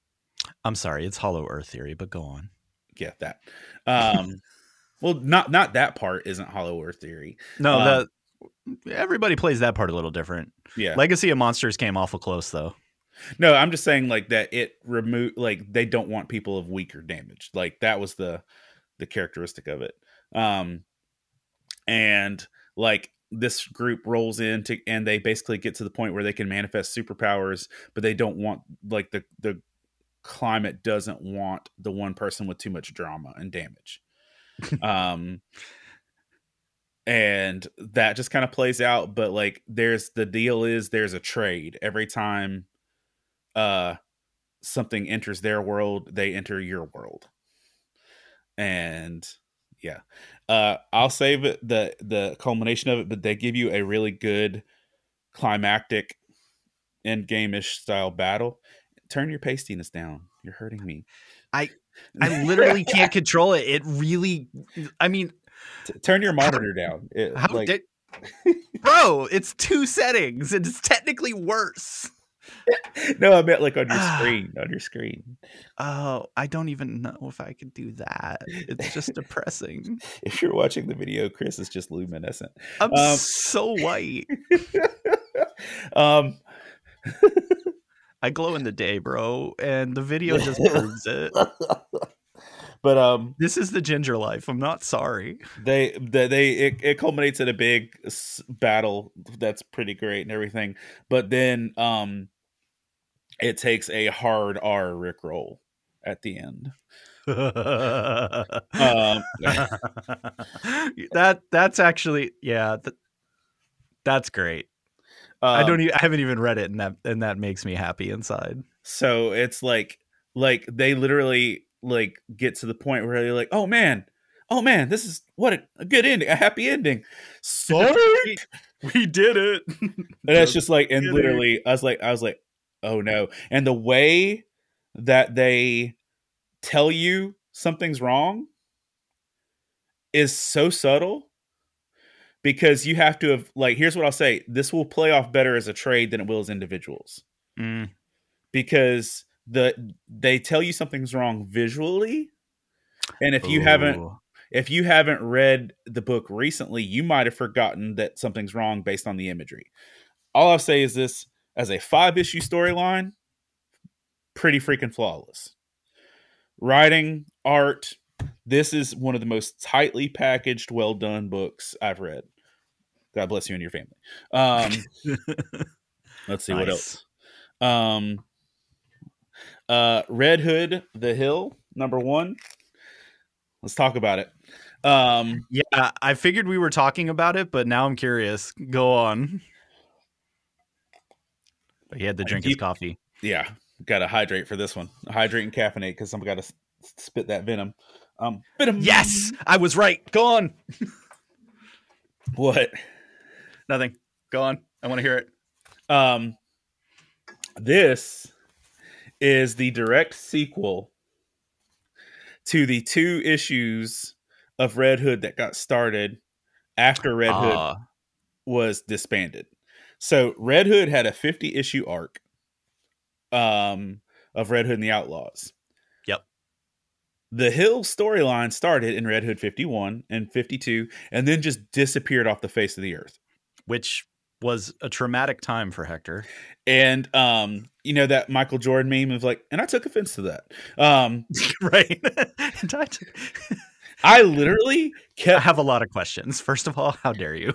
[SPEAKER 1] I'm sorry, it's Hollow Earth theory, but go on.
[SPEAKER 2] Get that? Um, well, not not that part isn't Hollow Earth theory.
[SPEAKER 1] No,
[SPEAKER 2] Um,
[SPEAKER 1] that everybody plays that part a little different.
[SPEAKER 2] Yeah,
[SPEAKER 1] Legacy of Monsters came awful close though.
[SPEAKER 2] No, I'm just saying like that it remove like they don't want people of weaker damage. Like that was the the characteristic of it. Um and like this group rolls into and they basically get to the point where they can manifest superpowers, but they don't want like the the climate doesn't want the one person with too much drama and damage. um and that just kind of plays out but like there's the deal is there's a trade every time uh something enters their world they enter your world and yeah. Uh i'll save it the the culmination of it but they give you a really good climactic end game-ish style battle. Turn your pastiness down. You're hurting me.
[SPEAKER 1] I I literally can't control it. It really I mean,
[SPEAKER 2] T- turn your monitor down. It-
[SPEAKER 1] how
[SPEAKER 2] like,
[SPEAKER 1] did Bro, it's two settings. And it's technically worse.
[SPEAKER 2] no i meant like on your screen on your screen
[SPEAKER 1] Oh, I don't even know if I could do that. It's just depressing.
[SPEAKER 2] if you're watching the video chris is just luminescent
[SPEAKER 1] I'm
[SPEAKER 2] Um,
[SPEAKER 1] so white.
[SPEAKER 2] um
[SPEAKER 1] I glow in the day, bro, and the video just proves it.
[SPEAKER 2] but um
[SPEAKER 1] This is the ginger life. I'm not sorry.
[SPEAKER 2] they they, they it, it culminates in a big s- battle that's pretty great and everything but then um it takes a hard r rickroll at the end um
[SPEAKER 1] that that's actually yeah. That, that's great. I
[SPEAKER 2] um,
[SPEAKER 1] don't. even, I haven't even read it, and that and that makes me happy inside.
[SPEAKER 2] so it's like like they literally like get to the point where they're like oh man oh man this is what a, a good ending a happy ending so
[SPEAKER 1] We did it.
[SPEAKER 2] And that's just like, and literally, I was like, I was like, oh no. And the way that they tell you something's wrong is so subtle because you have to have, like, here's what I'll say this will play off better as a trade than it will as individuals
[SPEAKER 1] Mm,
[SPEAKER 2] because the they tell you something's wrong visually. And if you haven't if you haven't read the book recently, you might have forgotten that something's wrong based on the imagery. All I'll say is this as a five issue storyline, pretty freaking flawless. Writing, art, this is one of the most tightly packaged, well done books I've read. God bless you and your family. Um, let's see what else. Um, uh, Red Hood, The Hill, number one. Let's talk about it. Um,
[SPEAKER 1] Yeah, I figured we were talking about it, but now I'm curious. Go on. He had to drink his coffee.
[SPEAKER 2] yeah, got to hydrate for this one. Hydrate and caffeinate because I'm got to spit that venom. Um, venom.
[SPEAKER 1] Yes, I was right. Go on.
[SPEAKER 2] What?
[SPEAKER 1] Nothing. Go on. I want to hear it.
[SPEAKER 2] Um, this is the direct sequel to the two issues of Red Hood that got started after Red Hood was disbanded. So Red Hood had a 50 issue arc um, of Red Hood and the Outlaws.
[SPEAKER 1] Yep.
[SPEAKER 2] The Hill storyline started in Red Hood 51 and 52 and then just disappeared off the face of the earth.
[SPEAKER 1] which was a traumatic time for Hector.
[SPEAKER 2] And um, you know that Michael Jordan meme of like, and I took offense to that. Um,
[SPEAKER 1] right. And I, took-
[SPEAKER 2] I literally
[SPEAKER 1] I have a lot of questions. First of all, how dare you?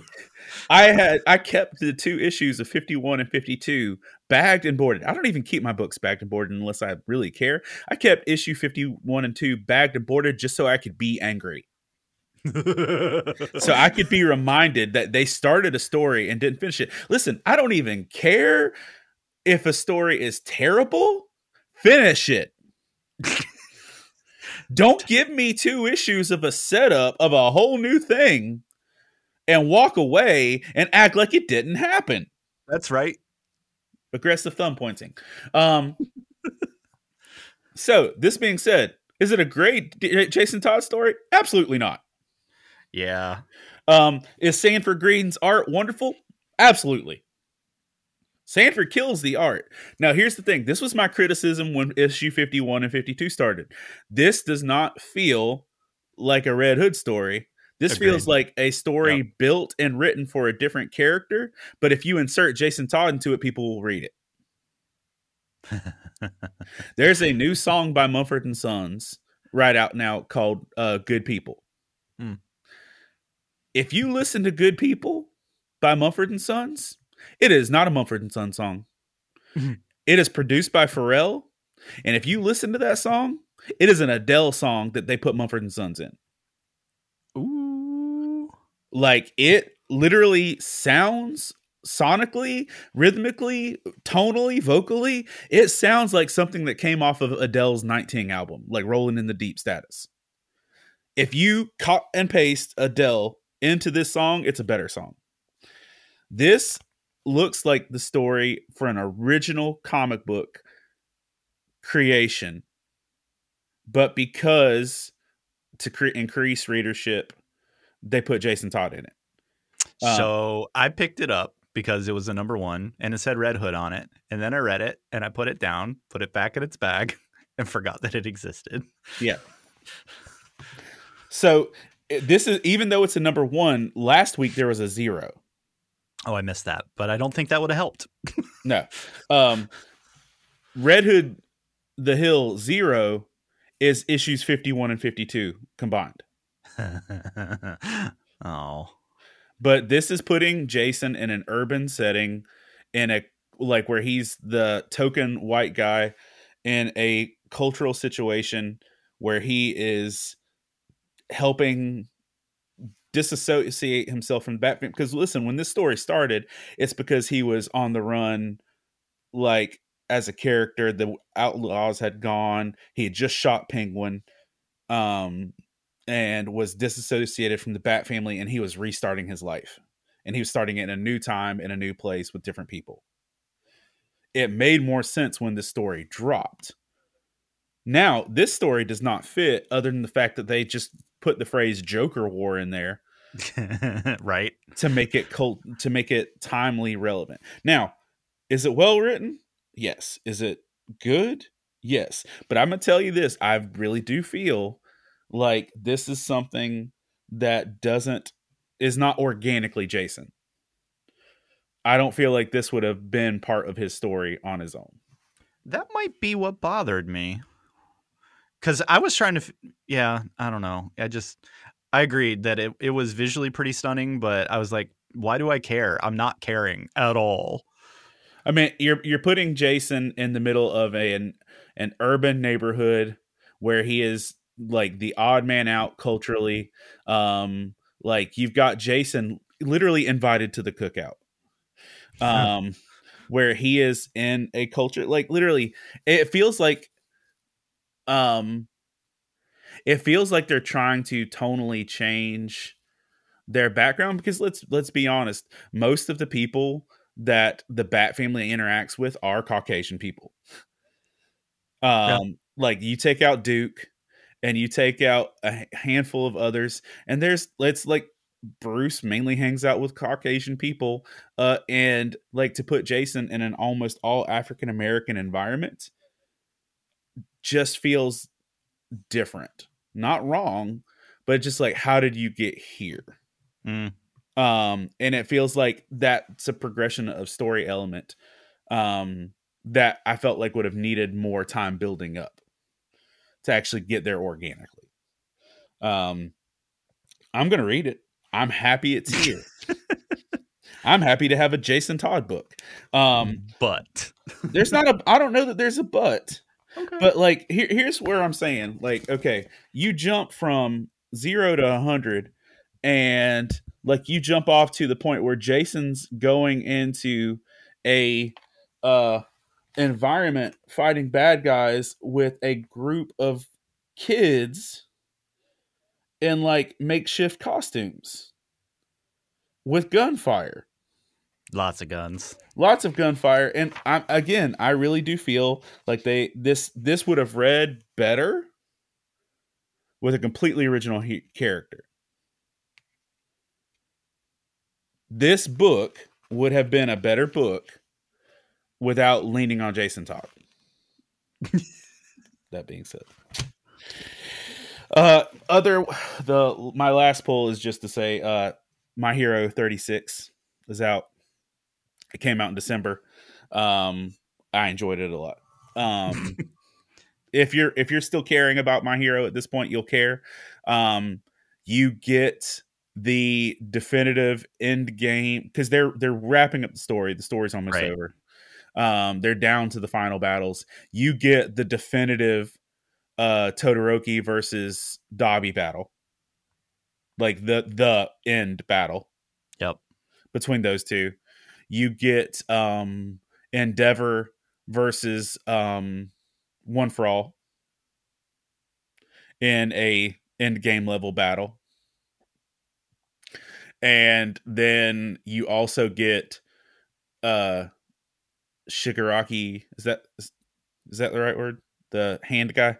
[SPEAKER 2] I had I kept the two issues of 51 and 52 bagged and boarded. I don't even keep my books bagged and boarded unless I really care. I kept issue 51 and 2 bagged and boarded just so I could be angry. So I could be reminded that they started a story and didn't finish it. Listen, I don't even care if a story is terrible. Finish it. don't give me two issues of a setup of a whole new thing and walk away and act like it didn't happen.
[SPEAKER 1] That's right.
[SPEAKER 2] Aggressive thumb pointing. Um, so, this being said, is it a great Jason Todd story? Absolutely not.
[SPEAKER 1] Yeah.
[SPEAKER 2] Um, is Sanford Greene's art wonderful? Absolutely. Sanford kills the art. Now, here's the thing. This was my criticism when issue 51 and 52 started. This does not feel like a Red Hood story. This
[SPEAKER 1] Agreed.
[SPEAKER 2] feels like a story built and written for a different character. But if you insert Jason Todd into it, people will read it. There's a new song by Mumford and Sons right out now called uh, "Good People."
[SPEAKER 1] Hmm.
[SPEAKER 2] If you listen to "Good People" by Mumford and Sons, it is not a Mumford and Sons song.
[SPEAKER 1] Mhm.
[SPEAKER 2] It is produced by Pharrell, and if you listen to that song, it is an Adele song that they put Mumford and Sons in.
[SPEAKER 1] Ooh.
[SPEAKER 2] Like it literally sounds sonically, rhythmically, tonally, vocally, it sounds like something that came off of Adele's 19 album, like Rolling in the Deep status. If you cut and paste Adele into this song, it's a better song. This looks like the story for an original comic book creation, but because to cre- increase readership, they put Jason Todd in it. Uh,
[SPEAKER 1] So I picked it up because it was the number one and it said Red Hood on it. And then I read it and I put it down, put it back in its bag, and forgot that it existed.
[SPEAKER 2] Yeah. So this is even though it's a number one. Last week there was a zero.
[SPEAKER 1] Oh, I missed that, but I don't think that would have helped.
[SPEAKER 2] No, um, Red Hood, The Hill zero is issues fifty one and fifty two combined.
[SPEAKER 1] oh,
[SPEAKER 2] But this is putting Jason in an urban setting, in a like where he's the token white guy in a cultural situation where he is helping disassociate himself from the Batman. Because listen, when this story started, it's because he was on the run, like as a character. The outlaws had gone. He had just shot Penguin, um, and was disassociated from the Bat family, and he was restarting his life. And he was starting it in a new time, in a new place with different people. It made more sense when this story dropped. Now, this story does not fit, other than the fact that they just put the phrase Joker War in there
[SPEAKER 1] right.
[SPEAKER 2] to make it cult to make it timely relevant. Now, is it well written? Yes. Is it good? Yes. But I'm gonna tell you this: I really do feel like this is something that doesn't is not organically Jason. I don't feel like this would have been part of his story on his own.
[SPEAKER 1] That might be what bothered me. Cause I was trying to, f- yeah, I don't know. I just, I agreed that it, it was visually pretty stunning, but I was like, why do I care? I'm not caring at all.
[SPEAKER 2] I mean, you're you're putting Jason in the middle of a, an an urban neighborhood where he is like the odd man out culturally. Um, like you've got Jason literally invited to the cookout. Um, where he is in a culture like literally it feels like um it feels like they're trying to tonally change their background because let's let's be honest most of the people that the bat family interacts with are caucasian people um
[SPEAKER 1] Yeah.
[SPEAKER 2] like you take out duke and you take out a handful of others and there's let's like bruce mainly hangs out with caucasian people uh and like to put jason in an almost all african american environment just feels different. Not wrong but just like how did you get here?
[SPEAKER 1] Mm.
[SPEAKER 2] um and it feels like that's a progression of story element um that i felt like would have needed more time building up to actually get there organically. Um i'm gonna read it. I'm happy it's here. I'm happy to have a jason todd book. Um
[SPEAKER 1] but.
[SPEAKER 2] there's not a i don't know that there's a but but like here, here's where i'm saying like okay you jump from zero to 100 and like you jump off to the point where jason's going into a uh environment fighting bad guys with a group of kids in like makeshift costumes with gunfire
[SPEAKER 1] lots of guns.
[SPEAKER 2] lots of gunfire and i again i really do feel like they this this would have read better with a completely original he- character. This book would have been a better book without leaning on jason todd. That being said. Uh other the my last poll is just to say uh my hero 36 is out it came out in December. Um, I enjoyed it a lot. Um, if you're if you're still caring about my hero at this point, you'll care. Um, you get the definitive end game because they're they're wrapping up the story. The story's almost
[SPEAKER 1] Right.
[SPEAKER 2] over. Um, they're down to the final battles. You get the definitive uh Todoroki versus Dabi battle. Like the the end battle
[SPEAKER 1] Yep.
[SPEAKER 2] between those two. You get um Endeavor versus um One for All in a end game level battle. And then you also get uh Shigaraki is that is, is that the right word? The hand guy?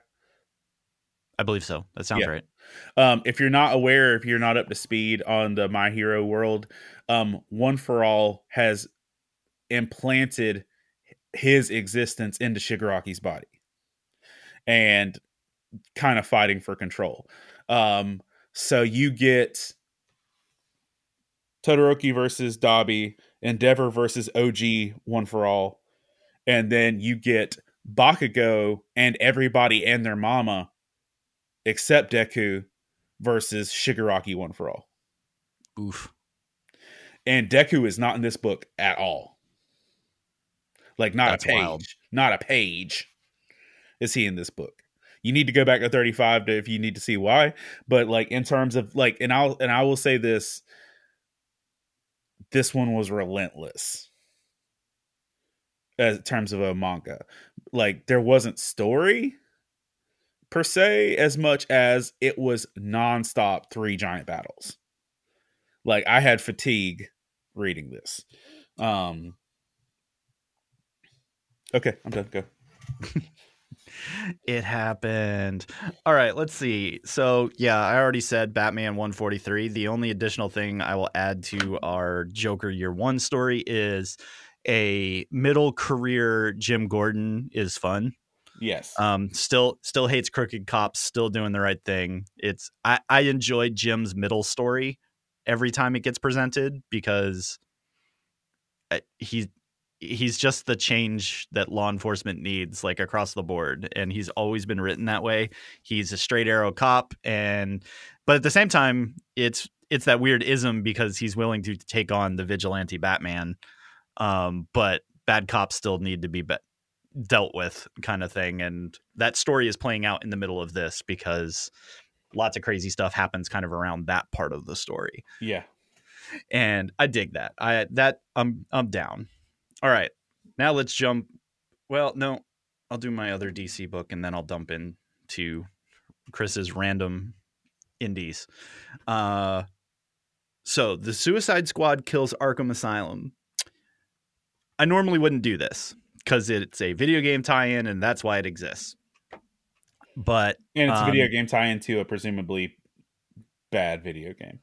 [SPEAKER 1] I believe so. That sounds
[SPEAKER 2] Yeah.
[SPEAKER 1] right.
[SPEAKER 2] um, if you're not aware, if you're not up to speed on the My Hero world, um, One for All has implanted his existence into Shigaraki's body and kind of fighting for control. Um, so you get Todoroki versus Dabi, Endeavor versus OG One for All, and then you get Bakugo and everybody and their mama except Deku versus Shigaraki One for All.
[SPEAKER 1] Oof.
[SPEAKER 2] And Deku is not in this book at all. Like not
[SPEAKER 1] That's
[SPEAKER 2] a page.
[SPEAKER 1] wild.
[SPEAKER 2] Not a page is he in this book. You need to go back to 35 to if you need to see why. But like in terms of like and I'll and I will say this this one was relentless as in terms of a manga. Like there wasn't story per se as much as it was nonstop three giant battles. Like I had fatigue reading this. Um Okay, I'm done. Go.
[SPEAKER 1] It happened. All right, let's see. So, yeah, I already said Batman 143. The only additional thing I will add to our Joker Year 1 story is a middle career Jim Gordon is fun.
[SPEAKER 2] Yes.
[SPEAKER 1] Um still still hates crooked cops, still doing the right thing. It's I I enjoy Jim's middle story every time it gets presented because uh, he he's just the change that law enforcement needs like across the board and he's always been written that way he's a straight arrow cop and but at the same time it's it's that weird ism because he's willing to take on the vigilante Batman, um, but bad cops still need to be, be dealt with, kind of thing. And that story is playing out in the middle of this because lots of crazy stuff happens kind of around that part of the story
[SPEAKER 2] Yeah.
[SPEAKER 1] and I dig that. I that I'm I'm down. All right, now let's jump. Well, no, I'll do my other DC book and then I'll dump into Chris's random indies. Uh, so the Suicide Squad kills Arkham Asylum. I normally wouldn't do this because it's a video game tie-in and that's why it exists. But
[SPEAKER 2] And it's a video
[SPEAKER 1] Um,
[SPEAKER 2] game tie into a presumably bad video game.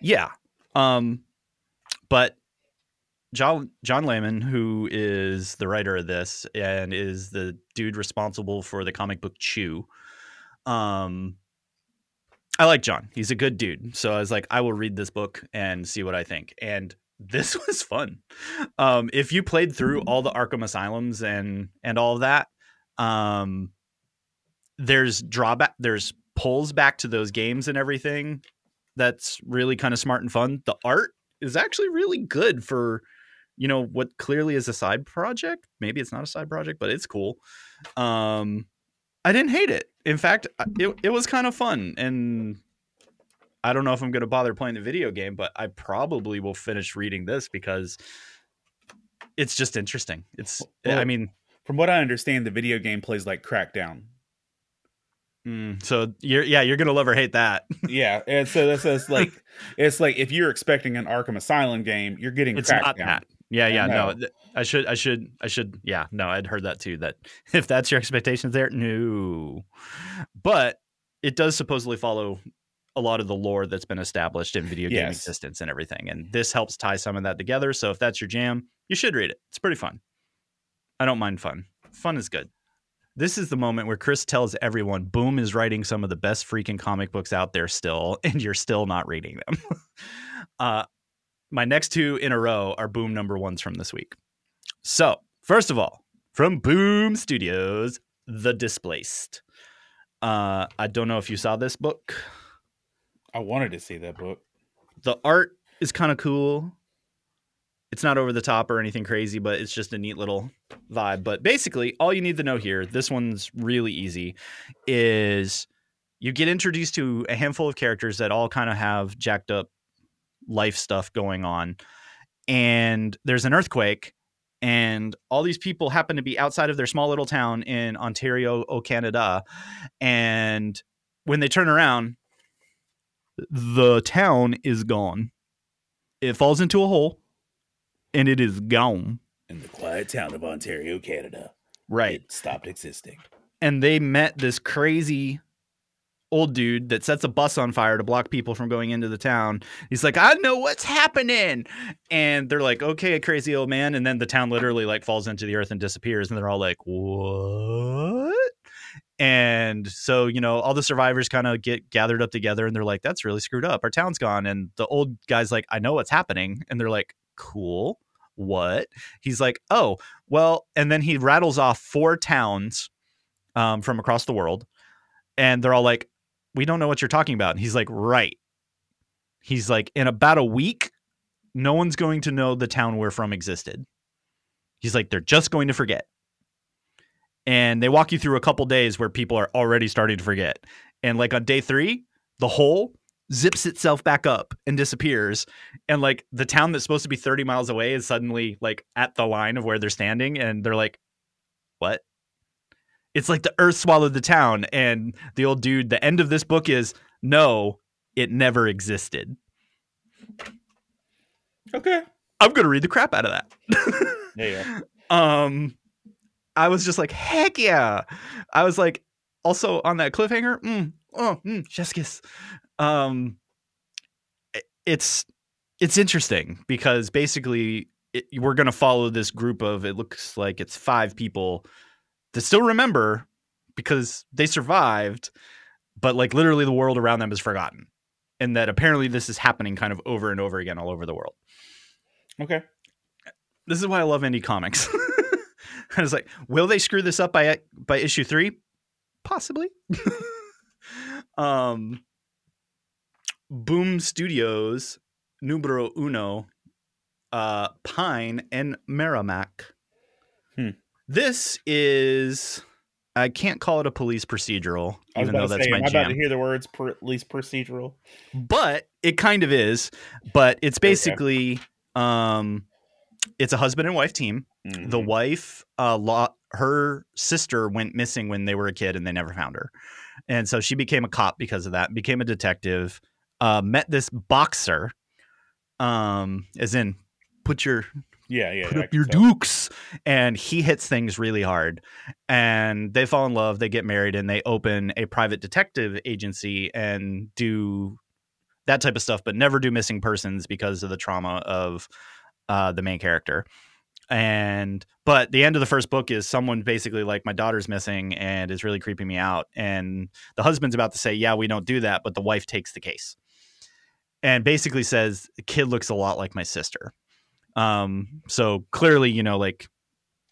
[SPEAKER 1] Yeah. Um but John John Layman, who is the writer of this and is the dude responsible for the comic book Chew. Um I like John. He's a good dude. So I was like, I will read this book and see what I think. And this was fun. Um, if you played through all the Arkham Asylums and and all of that, um, there's drawback. There's pulls back to those games and everything. That's really kind of smart and fun. The art is actually really good for you know what clearly is a side project. Maybe it's not a side project, but it's cool. Um, I didn't hate it. In fact, it it was kind of fun, and I don't know if I'm going to bother playing the video game, but I probably will finish reading this because it's just interesting. It's I mean,
[SPEAKER 2] From what I understand, the video game plays like Crackdown.
[SPEAKER 1] mm, so you're yeah, you're going to love or hate that.
[SPEAKER 2] yeah, and so this is like it's like if you're expecting an Arkham Asylum game, you're getting
[SPEAKER 1] it's
[SPEAKER 2] Crackdown.
[SPEAKER 1] not that. Yeah, yeah, no.
[SPEAKER 2] No.
[SPEAKER 1] I should, I should, I should. Yeah, no, I'd heard that too. That if that's your expectations, there, no. But it does supposedly follow a lot of the lore that's been established in video game
[SPEAKER 2] Yes.
[SPEAKER 1] existence and everything, and this helps tie some of that together. So if that's your jam, you should read it. It's pretty fun. I don't mind fun. Fun is good. This is the moment where Chris tells everyone Boom is writing some of the best freaking comic books out there still, and you're still not reading them. uh, my next two in a row are Boom number ones from this week. So, first of all, from Boom Studios, The Displaced. Uh, I don't know if you saw this book.
[SPEAKER 2] I wanted to see that book.
[SPEAKER 1] The art is kind of cool. It's not over the top or anything crazy, but it's just a neat little vibe. But basically, all you need to know here, this one's really easy, is you get introduced to a handful of characters that all kind of have jacked up life stuff going on. And there's an earthquake, and all these people happen to be outside of their small little town in Ontario, O Canada. And when they turn around, the town is gone. It falls into a hole and it is gone.
[SPEAKER 2] In the quiet town of Ontario, Canada,
[SPEAKER 1] Right.
[SPEAKER 2] it stopped existing.
[SPEAKER 1] And they met this crazy old dude that sets a bus on fire to block people from going into the town. He's like, I know what's happening. And they're like, okay, crazy old man. And then the town literally like falls into the earth and disappears. And they're all like, what? And so, you know, all the survivors kind of get gathered up together and they're like, that's really screwed up. Our town's gone. And the old guy's like, I know what's happening. And they're like, cool. What? He's like, oh, well, and then he rattles off four towns um, from across the world. And they're all like, we don't know what you're talking about. And he's like, right. He's like, in about a week, no one's going to know the town we're from existed. He's like, they're just going to forget. And they walk you through a couple days where people are already starting to forget. And like on day three, the hole zips itself back up and disappears. And like the town that's supposed to be 30 miles away is suddenly like at the line of where they're standing. And they're like, what? It's like the earth swallowed the town. And the old dude, the end of this book is no, it never existed.
[SPEAKER 2] Okay.
[SPEAKER 1] I'm going to read the crap out of that.
[SPEAKER 2] Yeah.
[SPEAKER 1] um i was just like heck yeah i was like also on that cliffhanger mm, oh mm, um it's it's interesting because basically it, we're going to follow this group of it looks like it's five people that still remember because they survived but like literally the world around them is forgotten and that apparently this is happening kind of over and over again all over the world
[SPEAKER 2] Okay.
[SPEAKER 1] this is why I love indie comics. I was like, will they screw this up by by issue three? Possibly. um, Boom Studios Numero Uno, uh, Pine and Merrimac.
[SPEAKER 2] Hmm.
[SPEAKER 1] This is I can't call it a police procedural, even though that's
[SPEAKER 2] say,
[SPEAKER 1] my
[SPEAKER 2] am I about
[SPEAKER 1] jam.
[SPEAKER 2] to hear the words least procedural?
[SPEAKER 1] but it kind of is. But it's basically um, it's a husband and wife team. The
[SPEAKER 2] Mhm.
[SPEAKER 1] wife, uh, lo- her sister went missing when they were a kid, and they never found her. And so she became a cop because of that. Became a detective. Uh, met this boxer, um, as in put your
[SPEAKER 2] yeah, yeah,
[SPEAKER 1] put
[SPEAKER 2] yeah,
[SPEAKER 1] up your
[SPEAKER 2] tell.
[SPEAKER 1] dukes and he hits things really hard and they fall in love they get married and they open a private detective agency and do that type of stuff but never do missing persons because of the trauma of uh, the main character and but the end of the first book is someone basically like my daughter's missing and is really creeping me out and the husband's about to say yeah we don't do that but the wife takes the case and basically says the kid looks a lot like my sister um so clearly you know like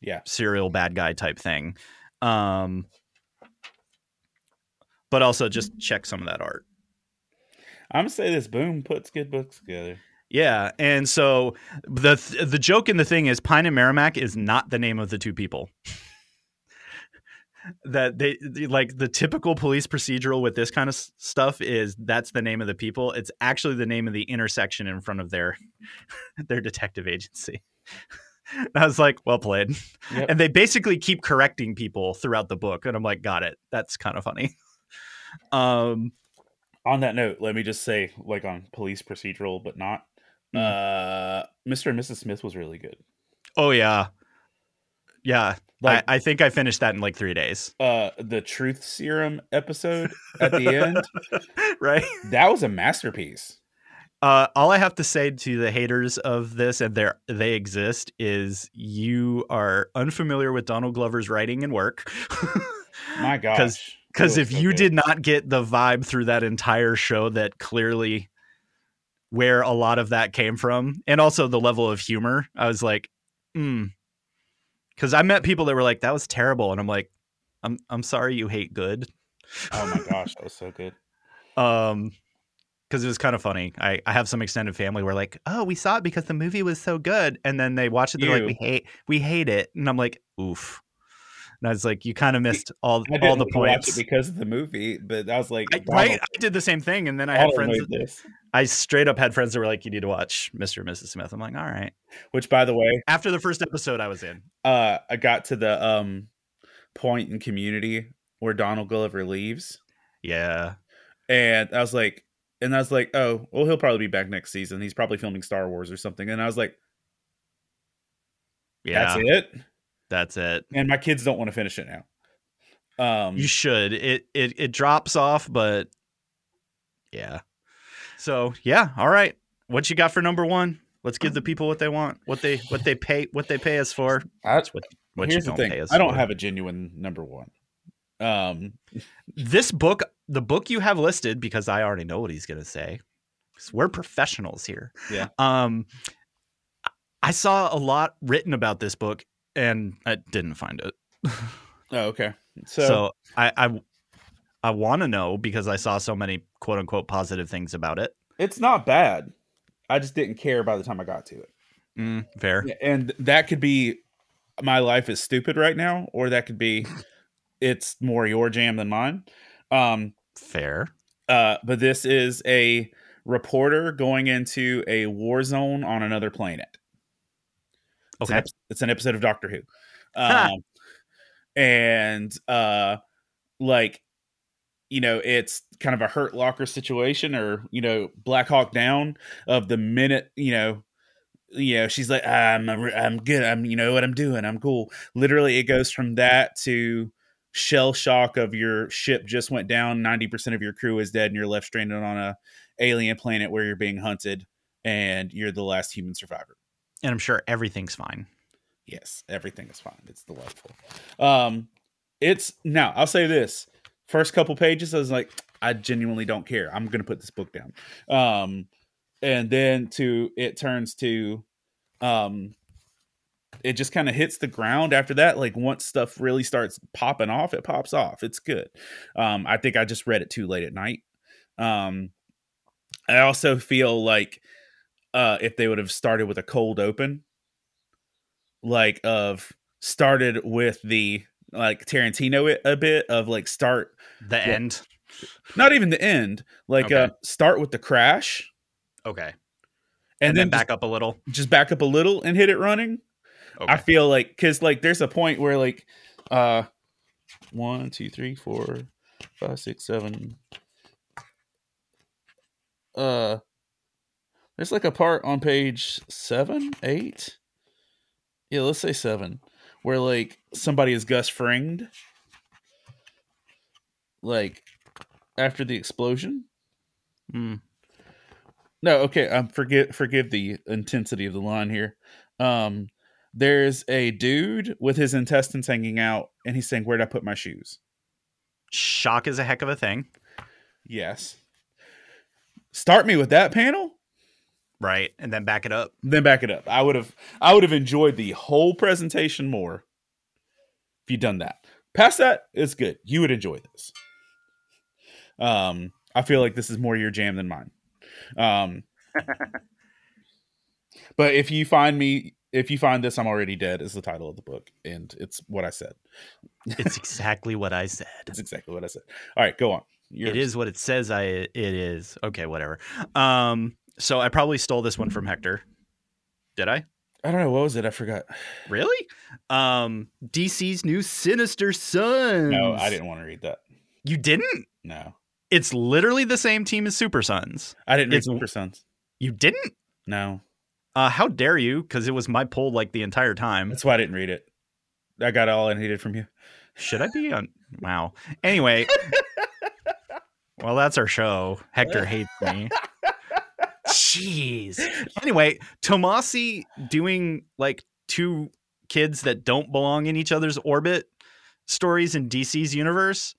[SPEAKER 2] Yeah.
[SPEAKER 1] serial bad guy type thing um but also just check some of that art
[SPEAKER 2] I'm gonna say this. Boom puts good books together.
[SPEAKER 1] Yeah and so the the joke in the thing is pine and merrimac is not the name of the two people. That they they- like the typical police procedural with this kind of s- stuff is that's the name of the people. It's actually the name of the intersection in front of their their detective agency. I was like well played.
[SPEAKER 2] Yep.
[SPEAKER 1] and they basically keep correcting people throughout the book and i'm like got it. That's kind of funny. Um
[SPEAKER 2] On that note, let me just say, like on police procedural, but not.
[SPEAKER 1] Mm.
[SPEAKER 2] Uh, Mr. and Mrs. Smith was really good.
[SPEAKER 1] oh yeah yeah
[SPEAKER 2] Like
[SPEAKER 1] I, I think i finished that in like three days
[SPEAKER 2] uh, the truth serum episode at the end,
[SPEAKER 1] right
[SPEAKER 2] that was a masterpiece.
[SPEAKER 1] Uh, all I have to say to the haters of this, and they they exist, is you are unfamiliar with Donald Glover's writing and work.
[SPEAKER 2] My gosh,
[SPEAKER 1] Because
[SPEAKER 2] It
[SPEAKER 1] if
[SPEAKER 2] so
[SPEAKER 1] you
[SPEAKER 2] good.
[SPEAKER 1] did not get the vibe through that entire show, that clearly where a lot of that came from, and also the level of humor, I was like, hmm. Because I met people that were like, "That was terrible," and I'm like, "I'm I'm sorry you hate good."
[SPEAKER 2] oh my gosh, that was so good.
[SPEAKER 1] um because it was kind of funny I, I have some extended family where like oh we saw it because the movie was so good and then they watch it they're like we hate we hate it and i'm like oof and i was like you kind of missed all
[SPEAKER 2] I
[SPEAKER 1] all the
[SPEAKER 2] watch
[SPEAKER 1] points.
[SPEAKER 2] it because of the movie, but I was like,
[SPEAKER 1] I, right? I did the same thing and then i had friends i straight up had friends that were like you need to watch mr and mrs smith. I'm like all right.
[SPEAKER 2] Which, by the way,
[SPEAKER 1] after the first episode i was in.
[SPEAKER 2] Uh, I got to the um point in Community where Donald Glover leaves,
[SPEAKER 1] yeah.
[SPEAKER 2] And I was like, and I was like, oh, well, he'll probably be back next season. He's probably filming Star Wars or something. And I was like,
[SPEAKER 1] yeah.
[SPEAKER 2] that's it.
[SPEAKER 1] That's it
[SPEAKER 2] And my kids don't want to finish it now. Um,
[SPEAKER 1] you should it it it drops off but yeah so yeah all right what you got for number one let's give the people what they want what they what they pay what they pay us for That's what what
[SPEAKER 2] here's
[SPEAKER 1] you
[SPEAKER 2] the
[SPEAKER 1] don't
[SPEAKER 2] thing:
[SPEAKER 1] pay us
[SPEAKER 2] I don't
[SPEAKER 1] for.
[SPEAKER 2] have a genuine number one. Um,
[SPEAKER 1] this book the book you have listed because i already know what he's going to say 'cause we're professionals here
[SPEAKER 2] Yeah.
[SPEAKER 1] um i saw a lot written about this book and i didn't find it
[SPEAKER 2] oh, okay. So,
[SPEAKER 1] so i i i want to know because i saw so many quote unquote positive things about it
[SPEAKER 2] it's not bad. I just didn't care by the time I got to it.
[SPEAKER 1] Mm, fair.
[SPEAKER 2] and that could be my life is stupid right now or that could be it's more your jam than mine um
[SPEAKER 1] Fair.
[SPEAKER 2] uh but this is a reporter going into a war zone on another planet it's, an,
[SPEAKER 1] Okay.
[SPEAKER 2] it's an episode of doctor who. Um and uh like you know it's kind of a hurt locker situation or you know black hawk down of the minute you know you know she's like i'm i'm good i'm you know what i'm doing i'm cool. Literally it goes from that to shell shock of your ship just went down 90% of your crew is dead and you're left stranded on a alien planet where you're being hunted and you're the last human survivor
[SPEAKER 1] And I'm sure everything's fine.
[SPEAKER 2] yes everything is fine. It's delightful. Um it's now i'll say this. First couple pages i was like i genuinely don't care. I'm gonna put this book down. Um and then to it turns to um it just kind of hits the ground after that. Like once stuff really starts popping off it pops off. It's good. Um i think i just read it too late at night. Um I also feel like uh if they would have started with a cold open, like of started with the like Tarantino it a bit of like start
[SPEAKER 1] The end.
[SPEAKER 2] not even the end, like
[SPEAKER 1] Okay.
[SPEAKER 2] uh start with the crash
[SPEAKER 1] Okay.
[SPEAKER 2] and,
[SPEAKER 1] And,
[SPEAKER 2] then,
[SPEAKER 1] then back up a little.
[SPEAKER 2] just, just back up a little and hit it running.
[SPEAKER 1] Okay.
[SPEAKER 2] I feel like because like there's a point where like uh one, two, three, four, five, six, seven. Uh there's like a part on page seven, eight. Yeah, let's say seven, where like somebody is Gus Fringed. Like after the explosion.
[SPEAKER 1] Mm.
[SPEAKER 2] No, okay. Um, forgive forgive the intensity of the line here. Um, there's a dude with his intestines hanging out, and he's saying, "Where'd I put my shoes?"
[SPEAKER 1] Shock is a heck of a thing.
[SPEAKER 2] Yes. Start me with that panel,
[SPEAKER 1] Right. And then back it up.
[SPEAKER 2] then back it up. I would have I would have enjoyed the whole presentation more if you'd done that. Past that, it's good. You would enjoy this. Um, I feel like this is more your jam than mine. Um, but if you find me, if you find this, I'm already dead is the title of the book, and it's what I said.
[SPEAKER 1] It's exactly what I said.
[SPEAKER 2] It's exactly what I said. All right, go on.
[SPEAKER 1] It is what it says I it is. Okay, whatever. Um so I probably stole this one from Hector. Did I?
[SPEAKER 2] I don't know what was it. I forgot.
[SPEAKER 1] Really? Um DC's new Sinister Sons.
[SPEAKER 2] No, I didn't want to read that.
[SPEAKER 1] You didn't?
[SPEAKER 2] No,
[SPEAKER 1] It's literally the same team as Super Sons.
[SPEAKER 2] I didn't read
[SPEAKER 1] It's-
[SPEAKER 2] Super Sons.
[SPEAKER 1] You didn't?
[SPEAKER 2] No,
[SPEAKER 1] Uh how dare you? Cuz it was my poll like the entire time.
[SPEAKER 2] that's why I didn't read it. I got all I needed from you.
[SPEAKER 1] Should I be on Wow. Anyway, well that's our show. Hector hates me. Jeez. Anyway, Tomasi doing like two kids that don't belong in each other's orbit stories in DC's universe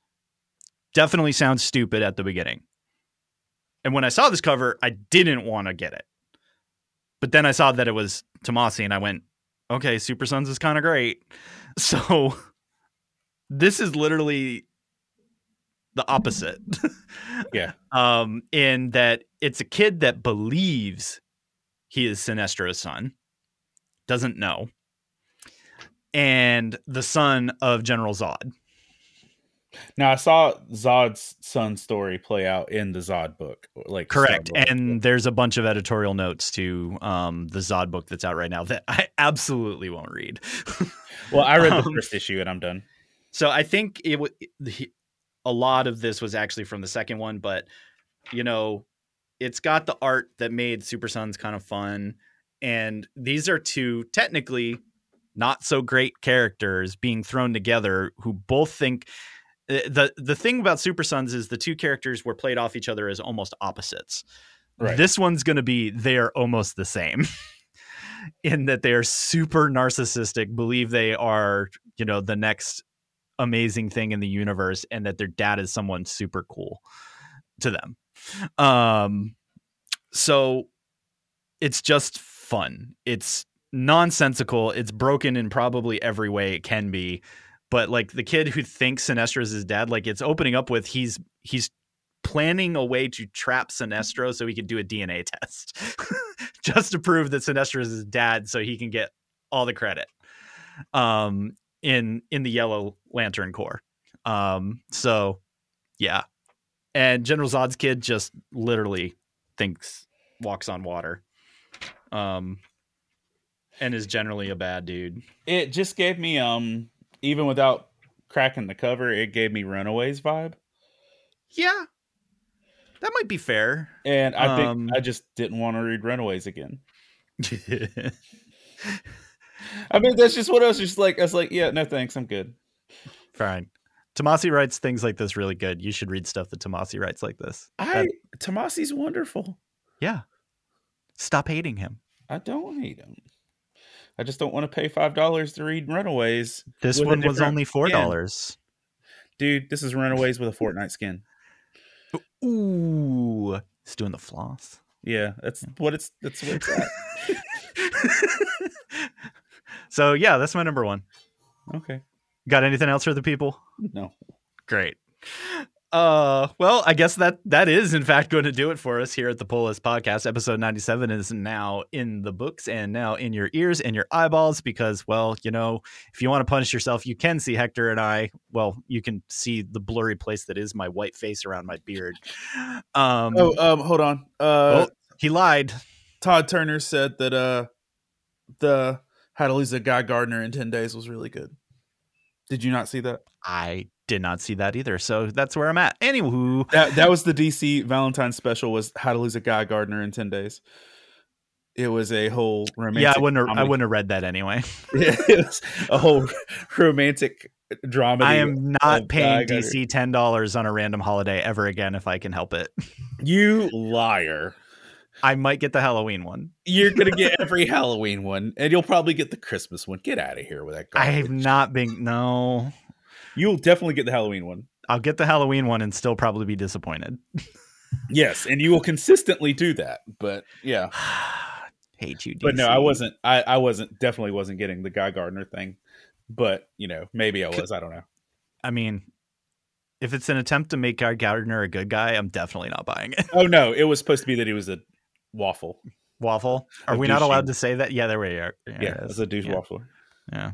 [SPEAKER 1] definitely sounds stupid at the beginning. And when I saw this cover, I didn't want to get it. But then I saw that it was Tomasi and I went, okay, Super Sons is kind of great. So this is literally the opposite.
[SPEAKER 2] Yeah.
[SPEAKER 1] Um, in that it's a kid that believes he is Sinestro's son, doesn't know, and the son of General Zod.
[SPEAKER 2] Now I saw Zod's son story play out in the Zod book. Like
[SPEAKER 1] Correct.
[SPEAKER 2] Book.
[SPEAKER 1] And there's a bunch of editorial notes to um, the Zod book that's out right now that I absolutely won't read.
[SPEAKER 2] well, I read the
[SPEAKER 1] um,
[SPEAKER 2] first issue and I'm done.
[SPEAKER 1] So I think it would a lot of this was actually from the second one, but you know, it's got the art that made Super Sons kind of fun, and these are two technically not so great characters being thrown together who both think uh, the the thing about Super Sons is the two characters were played off each other as almost opposites.
[SPEAKER 2] Right.
[SPEAKER 1] This one's going to be they are almost the same. in that they are super narcissistic, believe they are, you know, the next amazing thing in the universe and that their dad is someone super cool to them. Um so it's just fun. It's nonsensical. It's broken in probably every way it can be. But like the kid who thinks Sinestro is his dad, like it's opening up with he's he's planning a way to trap Sinestro so he can do a DNA test. just to prove that Sinestro is his dad so he can get all the credit. Um in in the Yellow Lantern Corps. Um, so yeah, and General Zod's kid just literally thinks walks on water, um, and is generally a bad dude.
[SPEAKER 2] It just gave me um even without cracking the cover, it gave me Runaways vibe.
[SPEAKER 1] Yeah, that might be fair.
[SPEAKER 2] And I think
[SPEAKER 1] Um,
[SPEAKER 2] I just didn't want to read Runaways again. I mean, that's just what I was just like. I was like, yeah, no thanks, I'm good.
[SPEAKER 1] Fine. Tomasi writes things like this really good. You should read stuff that Tomasi writes like this.
[SPEAKER 2] I Tomasi's wonderful.
[SPEAKER 1] Yeah. Stop hating him.
[SPEAKER 2] I don't hate him. I just don't want to pay five dollars to read Runaways.
[SPEAKER 1] This one was only four dollars.
[SPEAKER 2] Dude, this is Runaways with a Fortnite skin.
[SPEAKER 1] Ooh, he's doing the floss.
[SPEAKER 2] Yeah, that's what it's that's what it's at.
[SPEAKER 1] so yeah, that's my number one.
[SPEAKER 2] okay.
[SPEAKER 1] Got anything else for the people?
[SPEAKER 2] No.
[SPEAKER 1] Great. Uh, well, I guess that that is in fact going to do it for us here at the Pull List Podcast. Episode ninety seven is now in the books and now in your ears and your eyeballs because, well, you know, if you want to punish yourself, you can see Hector and I. Well, you can see the blurry place that is my white face around my beard. Um,
[SPEAKER 2] Oh, um, hold on. Uh,
[SPEAKER 1] oh, he lied.
[SPEAKER 2] Todd Turner said that uh, the How to Lose a Guy Gardner in ten days was really good. Did you not see that?
[SPEAKER 1] I did not see that either, so that's where I'm at. Anywho,
[SPEAKER 2] That that was the DC Valentine special. Was How to Lose a Guy Gardner in ten days. It was a whole romantic.
[SPEAKER 1] yeah, I wouldn't. Have, I wouldn't have read that anyway.
[SPEAKER 2] it was a whole romantic drama.
[SPEAKER 1] I am not paying DC ten dollars on a random holiday ever again if I can help it.
[SPEAKER 2] You liar.
[SPEAKER 1] I might get the Halloween one.
[SPEAKER 2] You're gonna get every Halloween one, and you'll probably get the Christmas one. Get out of here with that.
[SPEAKER 1] I have not been. No,
[SPEAKER 2] You'll definitely get the Halloween one.
[SPEAKER 1] I'll get the Halloween one and still probably be disappointed.
[SPEAKER 2] Yes, and you will consistently do that. But yeah,
[SPEAKER 1] Hate you, DC.
[SPEAKER 2] but no, I wasn't. I I wasn't definitely wasn't getting the Guy Gardner thing. But you know, maybe I was. I don't know.
[SPEAKER 1] I mean, if it's an attempt to make Guy Gardner a good guy, I'm definitely not buying it.
[SPEAKER 2] Oh no, it was supposed to be that he was a waffle.
[SPEAKER 1] Waffle. Are
[SPEAKER 2] A
[SPEAKER 1] we not allowed to say that? Yeah, there we are.
[SPEAKER 2] Yeah, as
[SPEAKER 1] is.
[SPEAKER 2] a douche
[SPEAKER 1] Yeah.
[SPEAKER 2] waffler.
[SPEAKER 1] Yeah.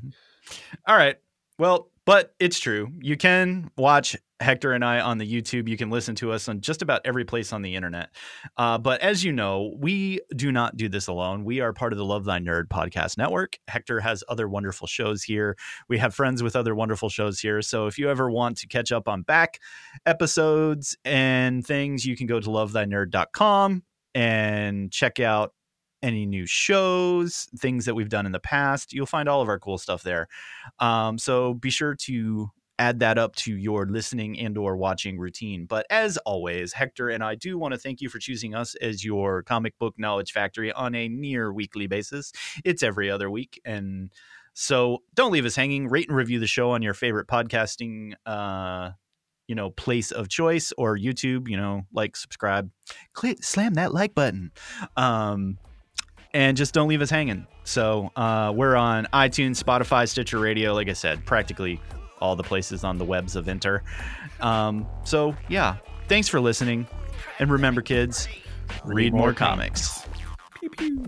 [SPEAKER 1] All right. Well, but it's true. You can watch Hector and I on the YouTube. You can listen to us on just about every place on the internet. Uh, but as you know, we do not do this alone. We are part of the Love Thy Nerd podcast network. Hector has other wonderful shows here. We have friends with other wonderful shows here. So if you ever want to catch up on back episodes and things, you can go to lovethynerd.com and check out any new shows, things that we've done in the past. You'll find all of our cool stuff there. Um, so be sure to add that up to your listening and or watching routine. But as always, Hector and I do want to thank you for choosing us as your comic book knowledge factory on a near weekly basis. It's every other week and so don't leave us hanging. Rate and review the show on your favorite podcasting uh you know place of choice or YouTube, you know, like subscribe. Click slam that like button. Um and just don't leave us hanging. So uh, we're on iTunes, Spotify, Stitcher Radio, like I said, practically all the places on the webs of Enter. Um, so yeah, thanks for listening, and remember, kids, read, more,
[SPEAKER 2] more
[SPEAKER 1] comics.
[SPEAKER 3] I'm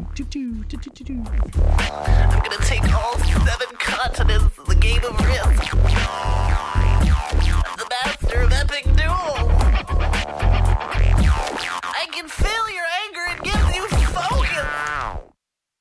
[SPEAKER 3] gonna take all seven continents as a game of risk. Master of epic duel. I can feel your